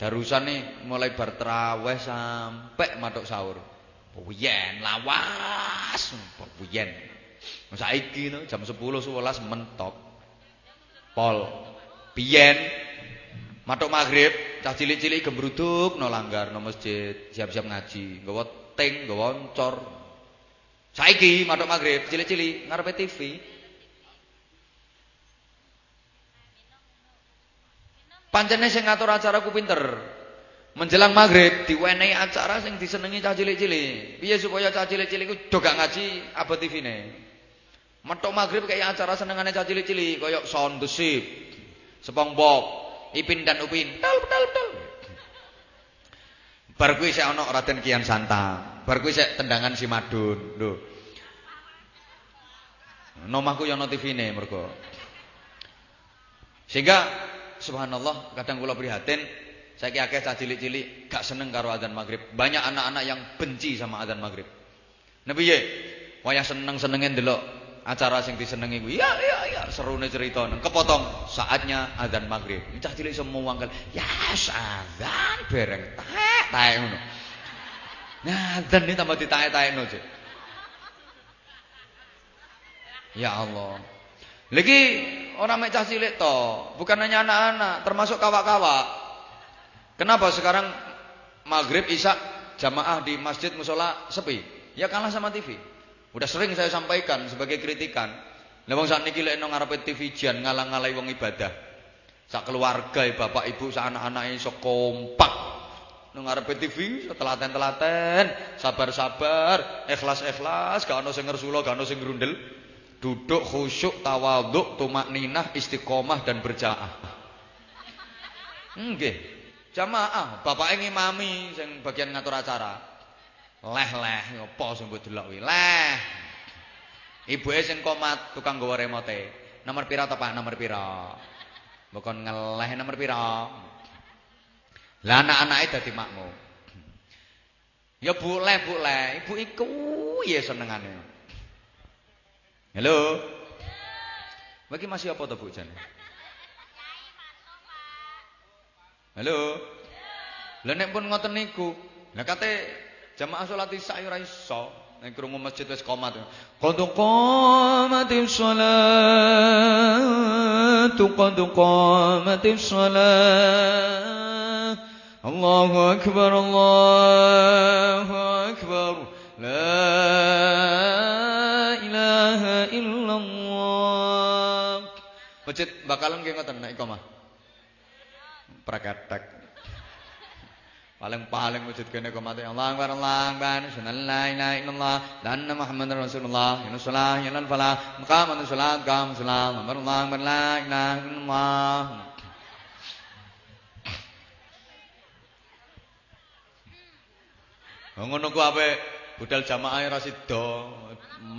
Speaker 1: Darusan nih mulai berterawih sampai matuk sahur. Buyen lawas, buyen. Saiki no, jam 10 11 mentok. Pol. Biyen matuk maghrib, cah cilik-cilik gembruduk no langgar no masjid, siap-siap ngaji, nggawa ting, nggawa oncor. Saiki matuk maghrib, cilik-cilik ngarepe TV. Pancene sing ngatur acara ku pinter. Menjelang maghrib diwenehi acara sing disenengi cah cilik-cilik. Piye supaya cah cilik-cilik ku do ngaji abot TV-ne. Metok maghrib kayak acara senengane cah cilik-cilik kaya Sound the Ship, SpongeBob, Ipin dan Upin. Tel tel tel. Bar kuwi sik ana Raden Kian Santang. Bar kuwi tendangan si Madun. Lho. Nomahku yo ana TV-ne mergo. Sehingga subhanallah kadang kula prihatin saya akeh cah cilik-cilik gak seneng karo adzan maghrib. Banyak anak-anak yang benci sama adzan maghrib. Nah piye? wayah seneng-senenge ndelok acara sing disenengi kuwi. Ya ya ya cerita nang kepotong saatnya azan maghrib. Cah cilik semua wangkel. Ya azan bereng taek taek ngono. Nah, azan ini tambah ditaek-taekno, Cik. Ya Allah. Lagi orang mek cah cilik to, bukan hanya anak-anak, termasuk kawak-kawak. Kenapa sekarang maghrib isya jamaah di masjid musola sepi? Ya kalah sama TV. Udah sering saya sampaikan sebagai kritikan. Lah wong sak niki lek nang ngarepe TV jan ngalang-ngalai wong ibadah. Sak keluarga, bapak ibu, sak anak-anake iso kompak nang ngarepe TV telaten-telaten, sabar-sabar, ikhlas-ikhlas, gak ono sing ngersula, gak ono sing grundel duduk khusyuk tawaduk tumak ninah istiqomah dan berjamaah nggih. Jamaah bapak ngimami sing bagian ngatur acara. Leh-leh apa sing mbok delok kuwi? Leh. Sing komat tukang gawa remote. Nomor pira to Pak? Nomor pira? Bukan ngeleh nomor pira? Lah anak-anake dadi makmum. Ya bu leh bu leh ibu iku ya senengane Halo. Bagi masih apa to Bu Jan? Halo. Lah nek pun ngoten niku, lah kate jamaah salat isya ora iso. Nek krungu masjid wis qomat. Qad qamatis shalah, qad qamatis shalah. Allahu akbar, Allahu akbar. La Masjid bakalan nggih ngoten nek iqamah. Prakatek. Paling-paling masjid kene komate Allah Akbar Allah Akbar. La ilaha dan Muhammadar Rasulullah. Ya salah ya lan falah. Maqamun salat qam salam. Akbar Allah Akbar. La ilaha illallah. Ngono ku apik budal jamaah ra sida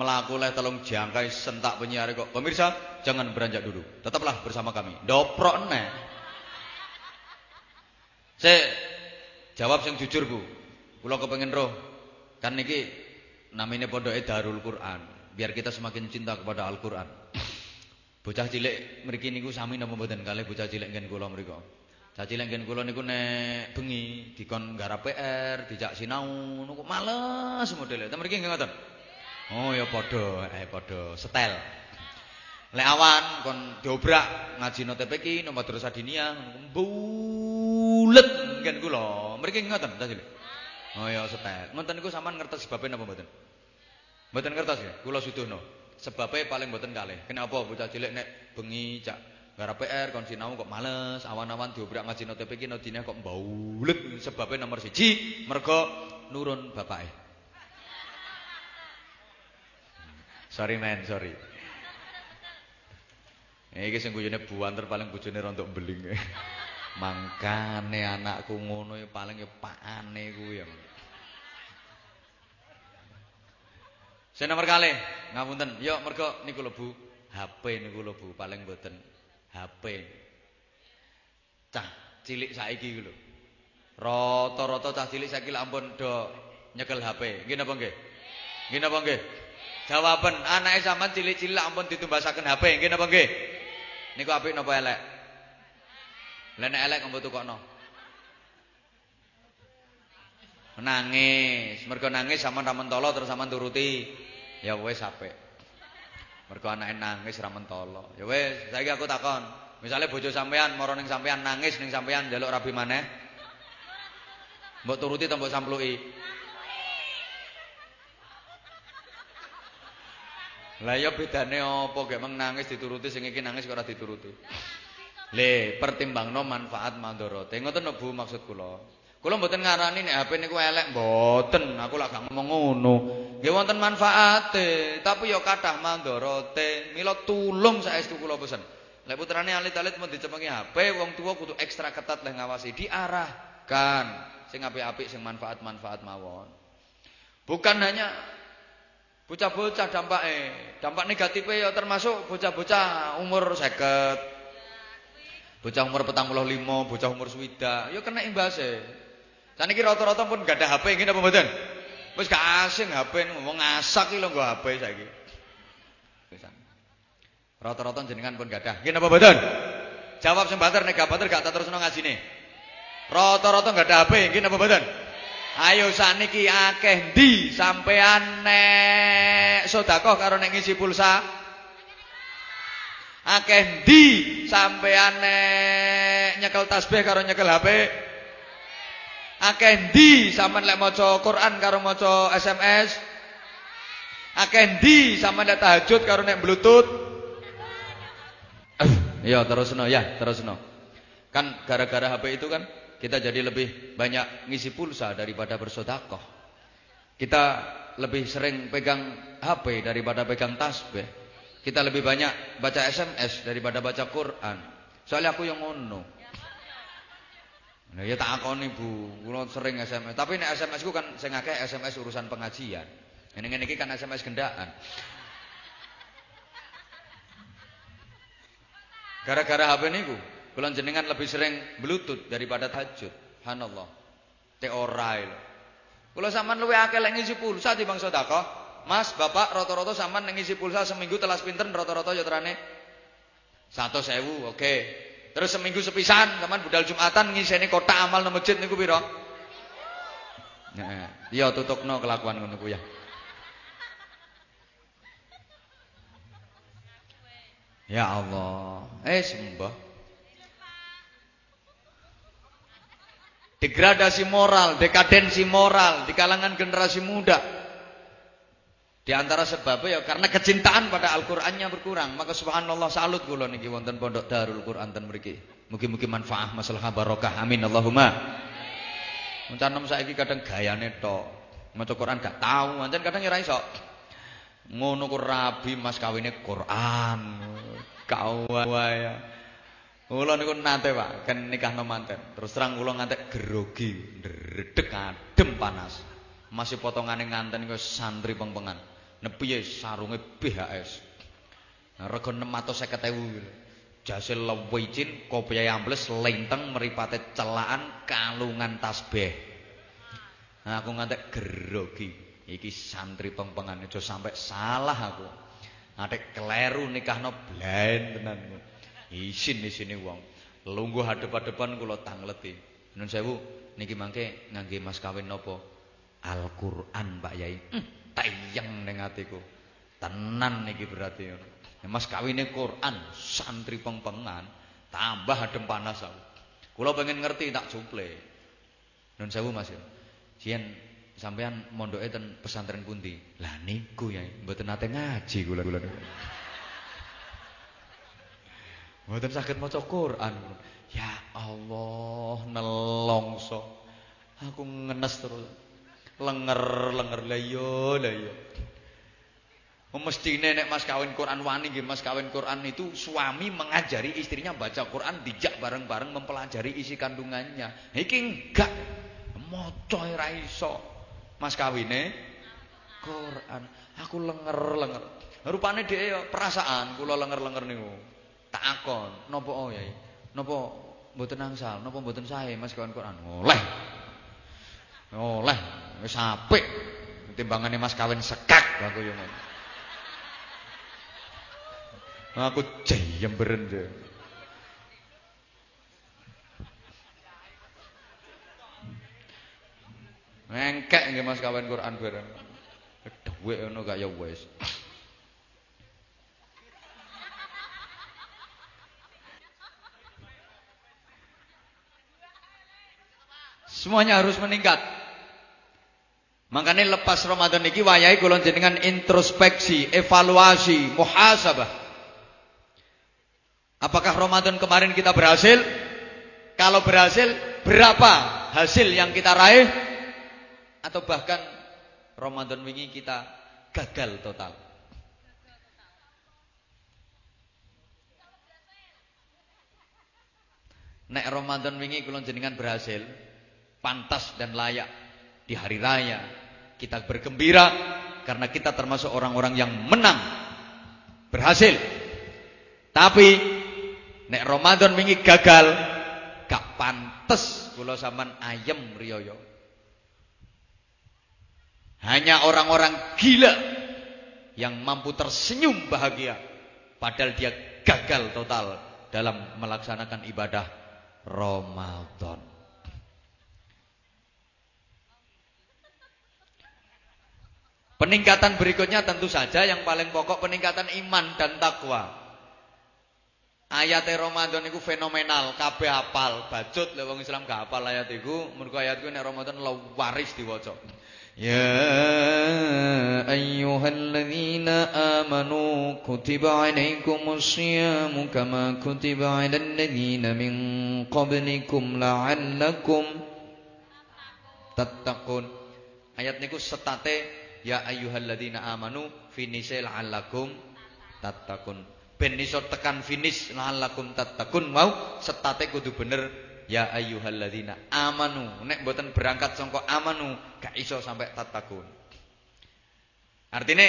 Speaker 1: melaku leh telung jangkai sentak penyiar kok. Pemirsa, jangan beranjak dulu. Tetaplah bersama kami. Doprok nih. Saya jawab yang jujur, Bu. Kula kepengen roh. Kan niki namanya pondok Darul Quran. Biar kita semakin cinta kepada Al-Quran. Bocah cilik mriki niku sami napa mboten kalih bocah cilik ngen kula mriku. Cilik ngen kula niku nek bengi dikon garap PR, dijak sinau niku males modele. Ta mriki nggih ngoten. Oh ya padha, eh padha setel. Lek awan kon dobrak ngaji no TPK no madrasah diniyah bulet kan kula. Mriki ngoten ta cilik. Oh ya setel. Ngoten niku sampean ngertos sebabe napa mboten? Mboten ngertos ya? Kula suduhno. Sebabe paling mboten kalih. Kenapa bocah cilik nek bengi cak garap PR kon sinau kok males, awan-awan diobrak ngaji no TPK no diniyah kok bulet sebabe nomor siji mergo nurun bapake. Sorry man, sorry. Iki sing guyone buanter paling bojone rontok beling. Mangkane anakku ngono ya paling ya pakane kuwi ya. Sing nomor kalih, ngapunten. Yo mergo niku lho Bu, HP niku lho Bu, paling mboten HP. Cah cilik saiki ku lho. Rata-rata cah cilik saiki ampun do nyekel HP. Nggih napa nggih? Nggih napa nggih? Jawaban anake sampean cilik-cilik ampun ditumbasaken HP, nggih napa nggih? Niku apik napa elek? Lah nek elek kok tukokno. Nangis, mergo nangis sampean ra mentolo terus sampean turuti. Ya wis apik. Mergo anake nangis ra mentolo. Ya wis, saiki aku takon. Misale bojo sampean mara ning sampean nangis ning sampean njaluk rabi maneh. Mbok turuti ta mbok sampluki? Lah ya bedane apa gek meng nangis dituruti sing iki nangis kok ora dituruti. Le, pertimbangno manfaat mandorote. Ngoten Bu maksud kula. Kula mboten ngarani nek HP niku elek mboten, aku lak gak ngomong ngono. Nggih wonten manfaate, tapi ya kathah mandorote. Mila tulung saestu kula pesen. Lek putrane alit-alit mun dicepengi HP, wong tua kudu ekstra ketat leh ngawasi, diarahkan sing apik-apik sing manfaat-manfaat mawon. Bukan hanya Bocah-bocah dampaknya, dampak negatifnya ya termasuk bocah-bocah umur seket, bocah umur petang puluh lima, bocah umur swida, ya kena imbasnya. Saat ini rata-rata pun gak ada HP, ini apa betul? Wis gak asing HP ngomong ngasak lho nggo HP saiki. Pisan. Rata-rata jenengan pun gadah. Nggih napa mboten? Jawab sing banter nek gak gak tak terusno ngajine. Rata-rata gak ada HP, nggih napa mboten? Ayo saniki akeh ndi sampean nek sedekah karo nek ngisi pulsa? Akeh ndi sampean nek nyekel tasbih karo nyekel HP? Akeh ndi sampean lek maca Quran karo maca SMS? Akeh ndi sampean lek tahajud karo nek bluetooth? Iya, terusno ya, terusno. Kan gara-gara HP itu kan kita jadi lebih banyak ngisi pulsa daripada bersedekah. Kita lebih sering pegang HP daripada pegang tasbih. Kita lebih banyak baca SMS daripada baca Quran. Soalnya aku yang ngono. Nah, ya tak akoni Bu, sering SMS. Tapi nek SMS ku kan sing akeh SMS urusan pengajian. Ini ngene iki kan SMS gendaan. Gara-gara HP niku, kula jenengan lebih sering bluetooth daripada tahajud. Subhanallah. Te ora lho. Kula sampean luwe akeh lek ngisi pulsa timbang sedekah. Mas, Bapak rata-rata sampean ngisi pulsa seminggu telas pinten rata-rata ya terane 100.000, oke. Okay. Terus seminggu sepisan, teman budal Jumatan ngiseni kotak amal nang masjid niku pira? Heeh. Iya tutukno kelakuan ngono ku ya. Ya Allah. Eh sembah. Degradasi moral, dekadensi moral di kalangan generasi muda. Di antara sebabnya ya karena kecintaan pada Al-Qur'annya berkurang. Maka subhanallah salut kula niki wonten pondok Darul Qur'an ten mriki. Mugi-mugi manfaat masalah barokah. Amin Allahumma. Mencanem saiki kadang gayane tok. Maca Quran gak tahu, pancen kadang ora iso. Ngono ku rabi mas kawine Quran. Kau ya. Kula niku nate Pak, kan nikahno manten. Terus terang kula ngantek grogi, ndredeg adem panas. Masih potongane nganten iku santri pengpengan nepiye sarunge BHS. Nah, rega 650.000 Jase lewicin, kopiah ambles, lenteng, meripate celaan, kalungan tasbih. Nah, aku ngantek gerogi. Iki santri pengpengan aja sampai salah aku. Nanti keleru nikahno blend tenan. Isin di sini wong. Lungguh hadep-hadepan kula tangleti. Nun sewu niki mangke ngangge mas kawin napa? Al-Qur'an Pak Yai. Hmm tayang ning. Tenan niki berarti. Ya Mas kawine Quran, santri pengpengan, tambah adem panas aku. Kula pengen ngerti tak suple. Nun sewu Mas. Yen sampean mondoke ten pesantren pundi? Lah niku ya, mboten nate ngaji kula kula. Mboten saged maca Quran. Ya Allah, nelongso. Aku ngenes terus. Lenger-lenger lah iya lah iya. Mestine nek Mas kawin Quran wani nggih Mas kawin Quran itu suami mengajari istrinya baca Quran dijak bareng-bareng mempelajari isi kandungannya. Iki enggak maca ora iso. Mas kawine Quran. Aku lenger-lenger. Rupane dhek perasaan kula lenger-lenger niku. Tak akon, napa oh ya? Napa mboten angsal, napa mboten sae Mas kawin Quran? Oleh. Oleh. Wis apik. Timbangane Mas kawin sekak aku yo. Aku jemberen je. Ngengkek nggih Mas kawin Quran bareng. Dhuwit ngono gak ya wis. Semuanya harus meningkat. Makanya lepas Ramadan ini wayahe kula jenengan introspeksi, evaluasi, muhasabah. Apakah Ramadan kemarin kita berhasil? Kalau berhasil, berapa hasil yang kita raih? Atau bahkan Ramadan ini kita gagal total? Nek Ramadan ini kula jenengan berhasil, pantas dan layak di hari raya. Kita bergembira karena kita termasuk orang-orang yang menang. Berhasil. Tapi nek Ramadan wingi gagal, gak pantes kula sampean ayem riyoyo. Hanya orang-orang gila yang mampu tersenyum bahagia padahal dia gagal total dalam melaksanakan ibadah Ramadan. Peningkatan berikutnya tentu saja yang paling pokok peningkatan iman dan takwa. Ayat Ramadan itu fenomenal, kabeh hafal, bacut lek wong Islam gak hafal ayat iku, mergo ayat iku nek Ramadan lo waris diwaca. Ya ayyuhalladzina amanu kutiba alaikumus syiyamu kama kutiba alal ladzina min qablikum la'allakum tattaqun. Ayat niku setate ya ayyuhalladzina amanu finisil la'allakum tattaqun. Ben iso tekan finish la'allakum tattaqun. Mau setate kudu bener. Ya ayyuhalladzina amanu. Nek mboten berangkat sangka amanu gak iso sampai tattaqun. Artinya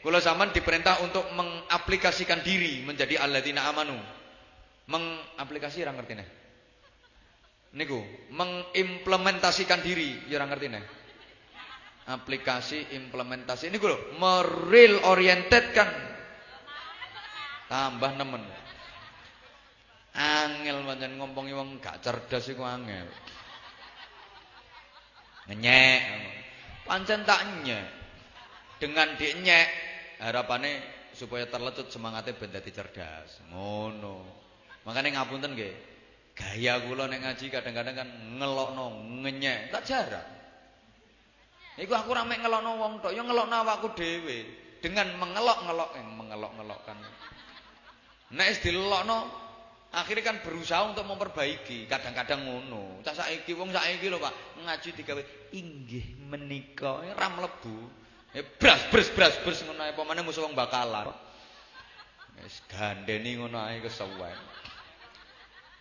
Speaker 1: kula zaman diperintah untuk mengaplikasikan diri menjadi alladzina amanu. Mengaplikasi ra ngerti nih niku mengimplementasikan diri ya ra ngerti nih aplikasi implementasi. Ini gue meril oriented kan tambah nemen. Angel pancen ngompongi wong gak cerdas iku angel. Ngenyek pancen tak nyek. Dengan dinyek harapannya supaya terlecut semangatnya ben dadi cerdas. Ngono. Makanya ngapunten nggih. Gaya kula nek ngaji kadang-kadang kan ngelokno ngenyek. Tak jarang Iku aku rame ngelokno wong tok, ya ngelokno awakku dhewe dengan mengelok-ngelok yang mengelok-ngelokkan. Nek wis dilokno akhirnya kan berusaha untuk memperbaiki, kadang-kadang ngono. Cak saiki wong saiki lho Pak, ngaji digawe inggih menika ora mlebu. Ya bras bras bras bras ngono ae pemane musuh wong bakalan. Wis gandeni ngono ae kesuwen.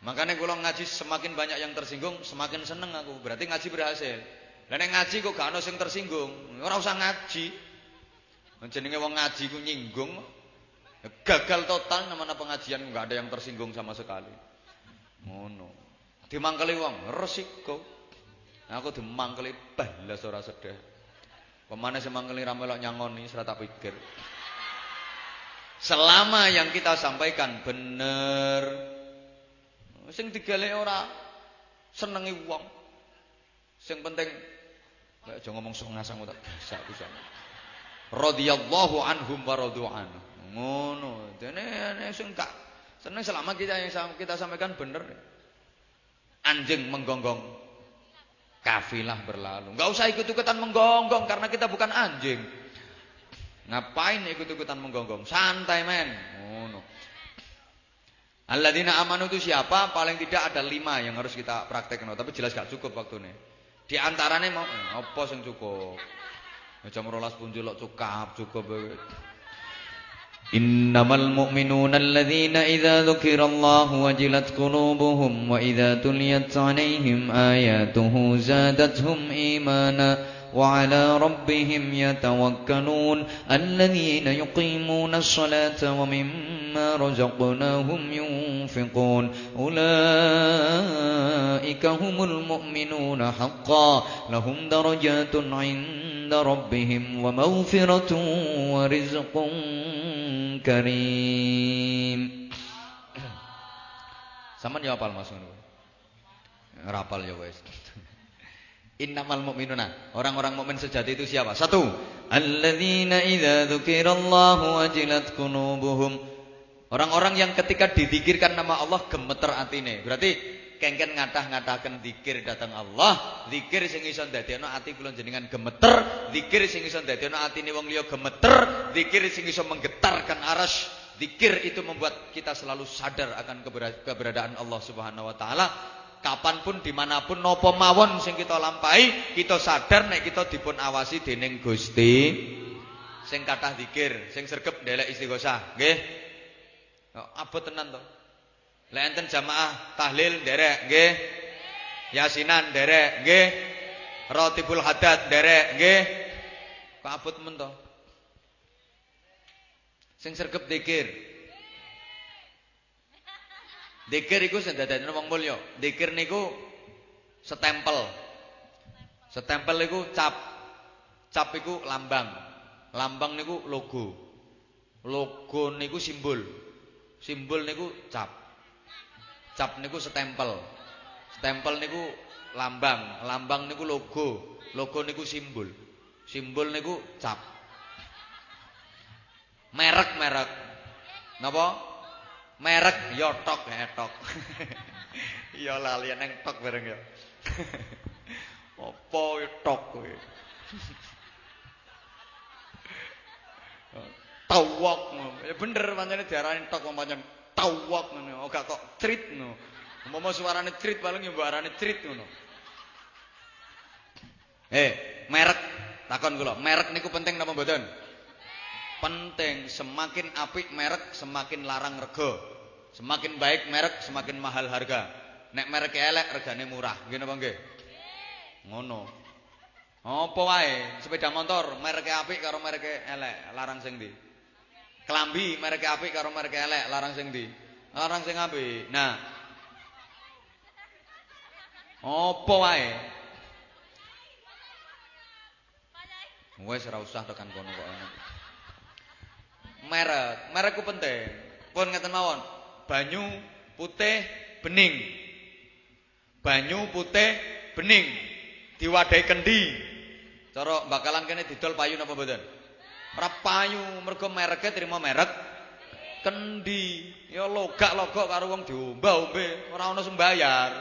Speaker 1: Makanya kalau ngaji semakin banyak yang tersinggung, semakin seneng aku. Berarti ngaji berhasil. Lah nek ngaji kok gak ono sing tersinggung, ora usah ngaji. Jenenge wong ngaji ku nyinggung. Gagal total namanya pengajian enggak ada yang tersinggung sama sekali. Ngono. Dimangkeli wong resiko. Nah, aku dimangkeli balas ora sedih. Pemane semangkeli ra melok nyangoni serata pikir. Selama yang kita sampaikan bener sing digale ora senengi wong. Sing penting Gak aja ngomong ngasang tak bisa bisa. Radhiyallahu anhum wa radu'an. Ngono. Dene sing gak seneng selama kita yang kita sampaikan bener. Anjing menggonggong kafilah berlalu. Enggak usah ikut-ikutan menggonggong karena kita bukan anjing. Ngapain ikut-ikutan menggonggong? Santai men. Ngono. Alladzina amanu itu siapa? Paling tidak ada lima yang harus kita praktekkan. Tapi jelas gak cukup waktu ini. Di antarane mau eh, apa sing cukup? Jam 12 pun jelok cukup cukup. Innamal mu'minuna alladhina idza dzukirallahu wajilat qulubuhum wa idza tuliyat 'alaihim ayatuhu zadatuhum imana وعلى ربهم يتوكلون الذين يقيمون الصلاة ومما رزقناهم ينفقون أولئك هم المؤمنون حقا لهم درجات عند ربهم ومغفرة ورزق كريم Sama jawab al Mas Rapal ya wes. Innamal mu'minuna. Orang-orang mukmin sejati itu siapa? Satu. Alladzina idza dzukirallahu wajilat qulubuhum. Orang-orang yang ketika dizikirkan nama Allah gemeter atine. Berarti kengken ngatah-ngataken zikir datang Allah, zikir sing iso ndadekno ati kula jenengan gemeter, zikir sing iso ndadekno atine wong liya gemeter, zikir sing menggetarkan aras. Zikir itu membuat kita selalu sadar akan keberadaan Allah Subhanahu wa taala kapan pun di mana pun nopo mawon sing kita lampai kita sadar nek kita dipun awasi dening Gusti. Sing kathah zikir sing sregep ndelek istighosah nggih. Oh, abot tenan to. Lek enten jamaah tahlil nderek nggih. Yasinan nderek nggih. Rotibul hadat nderek nggih. Kok abot men to? Sing sregep zikir Dikir iku sing dadekne wong. Dikir niku setempel. Setempel iku cap. Cap iku lambang. Lambang niku logo. Logo niku simbol. Simbol niku cap. Cap niku stempel. Stempel niku lambang, lambang niku logo. Logo niku simbol. Simbol niku cap. Merek-merek. Napa? Merek ya tok ya tok. Ya lali tok bareng ya. Apa ya tok kowe? Tawak Ya bener pancene diarani tok pancen tawak ngono. Ora kok trit ngono. Umpama suarane trit paling ya mbok arane trit ngono. Eh, merek takon kula, merek niku penting napa mboten? Penting, semakin apik merek semakin larang rega. Semakin baik merek semakin mahal harga. Nek merek elek regane murah, nggih napa nggih? Ngono. Apa wae, sepeda motor merek apik karo merek elek, larang sing ndi? Klambi merek apik karo merek elek, larang sing ndi? Larang sing apik. Nah. Apa wae? Wes ora usah tekan kono kok enak. Merek, merekku penting. Pun ngeten mawon. Banyu putih bening. Banyu putih bening diwadahi kendi. Cara bakalan kene didol payu napa mboten? Ora payu, mergo terima merek kendi. Ya logak-logok karo wong diomba-ombe, ora ana sembayar.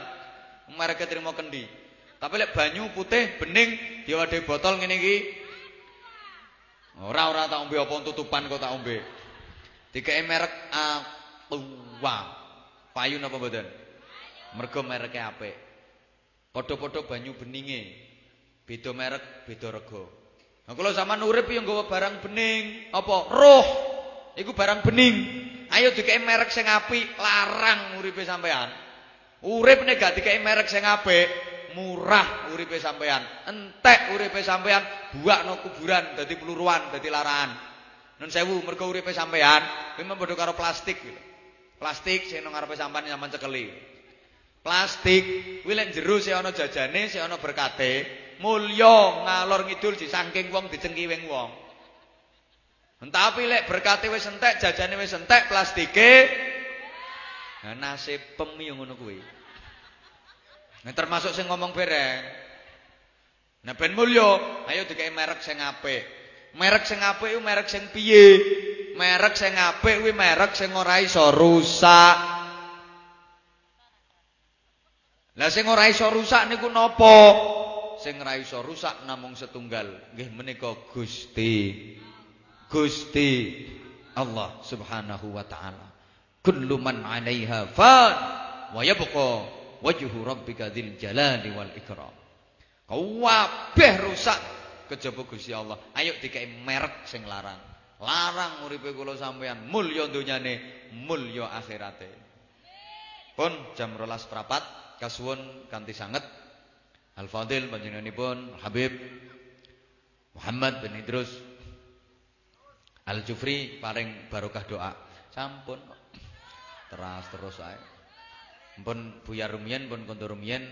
Speaker 1: Mereke terima kendi. Tapi lek banyu putih bening diwadahi botol ngene iki ora ora tak ombe apa tutupan kok tak ombe. Dikeke merek Aqua. Payu napa mboten? Mergo mereke apik. Padha-padha banyu beninge. Beda merek, beda rega. Nah kula zaman urip yang nggawa barang bening, apa? Roh. Iku barang bening. Ayo dikei merek sing apik, larang uripe sampean. Urip nek gak merek sing apik, murah uripe sampean. Entek uripe sampean, buakno kuburan dadi peluruan, dadi larangan. Nun sewu mergo uripe sampean, kuwi padha karo plastik gitu. Plastik sing nang ngarepe sampean sampean cekeli. Plastik kuwi lek jero sing ana jajane, sing ana berkate, mulya ngalor ngidul disangking wong dicengkiwing wong. Tapi lek berkate wis entek, jajane wis entek, plastike nah nasib pem yo ngono kuwi. Nah termasuk sing ngomong bereng. Nah ben mulya, ayo dikei merek sing apik. Merek sing apik iku merek sing piye? Merek sing apik kuwi merek sing ora iso rusak. Lah sing ora iso rusak niku napa? Sing ora iso rusak namung setunggal, nggih menika Gusti. Gusti Allah Subhanahu wa taala. Kullu man 'alaiha fan wa yabqa wajhu rabbika dzil jalali wal ikram. Kabeh rusak kejaba Gusti Allah. Ayo dikei merek sing larang. Larang uripe kula sampean, mulya donyane, mulya akhirate. Pun jam 12 prapat kasuwun kanthi sanget Al Fadil panjenenganipun Habib Muhammad bin Idrus Al Jufri paring barokah doa. Sampun teras terus ae. Pun Buya Rumiyin pun Kondur Rumiyin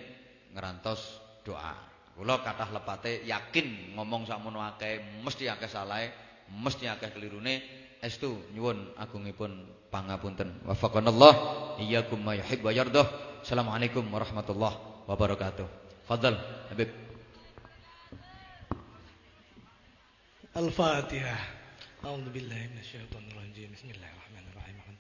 Speaker 1: ngerantos doa. Kula kathah lepate yakin ngomong sakmono akeh mesti akeh salahe, mesti akeh kelirune. Estu nyuwun agungipun pangapunten. Wafaqanallah iyyakum ma yuhibbu wa yardah. Assalamualaikum warahmatullahi wabarakatuh. Fadal Habib.
Speaker 2: Al-Fatihah. A'udzu billahi minasyaitonir rajim. Bismillahirrahmanirrahim.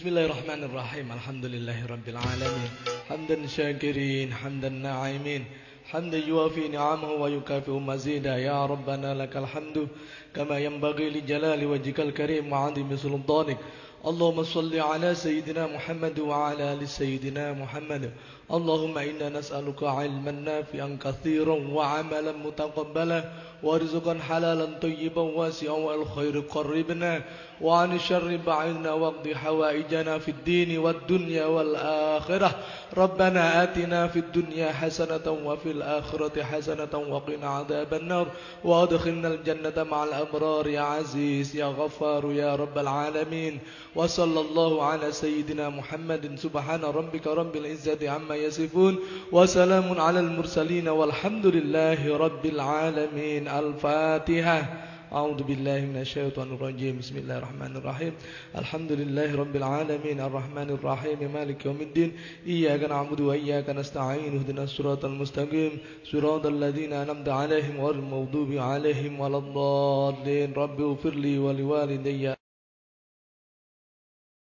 Speaker 2: Bismillahirrahmanirrahim. Alhamdulillahi rabbil alamin. Hamdan syakirin, hamdan na'imin. حمدا يوافي نعمه ويكافئ مزيدا يا ربنا لك الحمد كما ينبغي لجلال وجهك الكريم وعظيم سلطانك اللهم صل على سيدنا محمد وعلى ال سيدنا محمد اللهم إنا نسألك علما نافعا كثيرا وعملا متقبلا ورزقا حلالا طيبا واسعا والخير قربنا وعن الشر بعدنا واقض حوائجنا في الدين والدنيا والآخرة. ربنا آتنا في الدنيا حسنة وفي الآخرة حسنة وقنا عذاب النار. وأدخلنا الجنة مع الأبرار. يا عزيز يا غفار يا رب العالمين. وصلى الله على سيدنا محمد. سبحان ربك رب العزة عما يصفون. وسلام على المرسلين والحمد لله رب العالمين. الفاتحة. أعوذ بالله من الشيطان الرجيم. بسم الله الرحمن الرحيم. الحمد لله رب العالمين. الرحمن الرحيم. مالك يوم الدين. إياك نعبد وإياك نستعين. اهدنا الصراط المستقيم. صراط الذين أنعمت عليهم غير المغضوب عليهم ولا الضالين. رب اغفر لي ولوالدي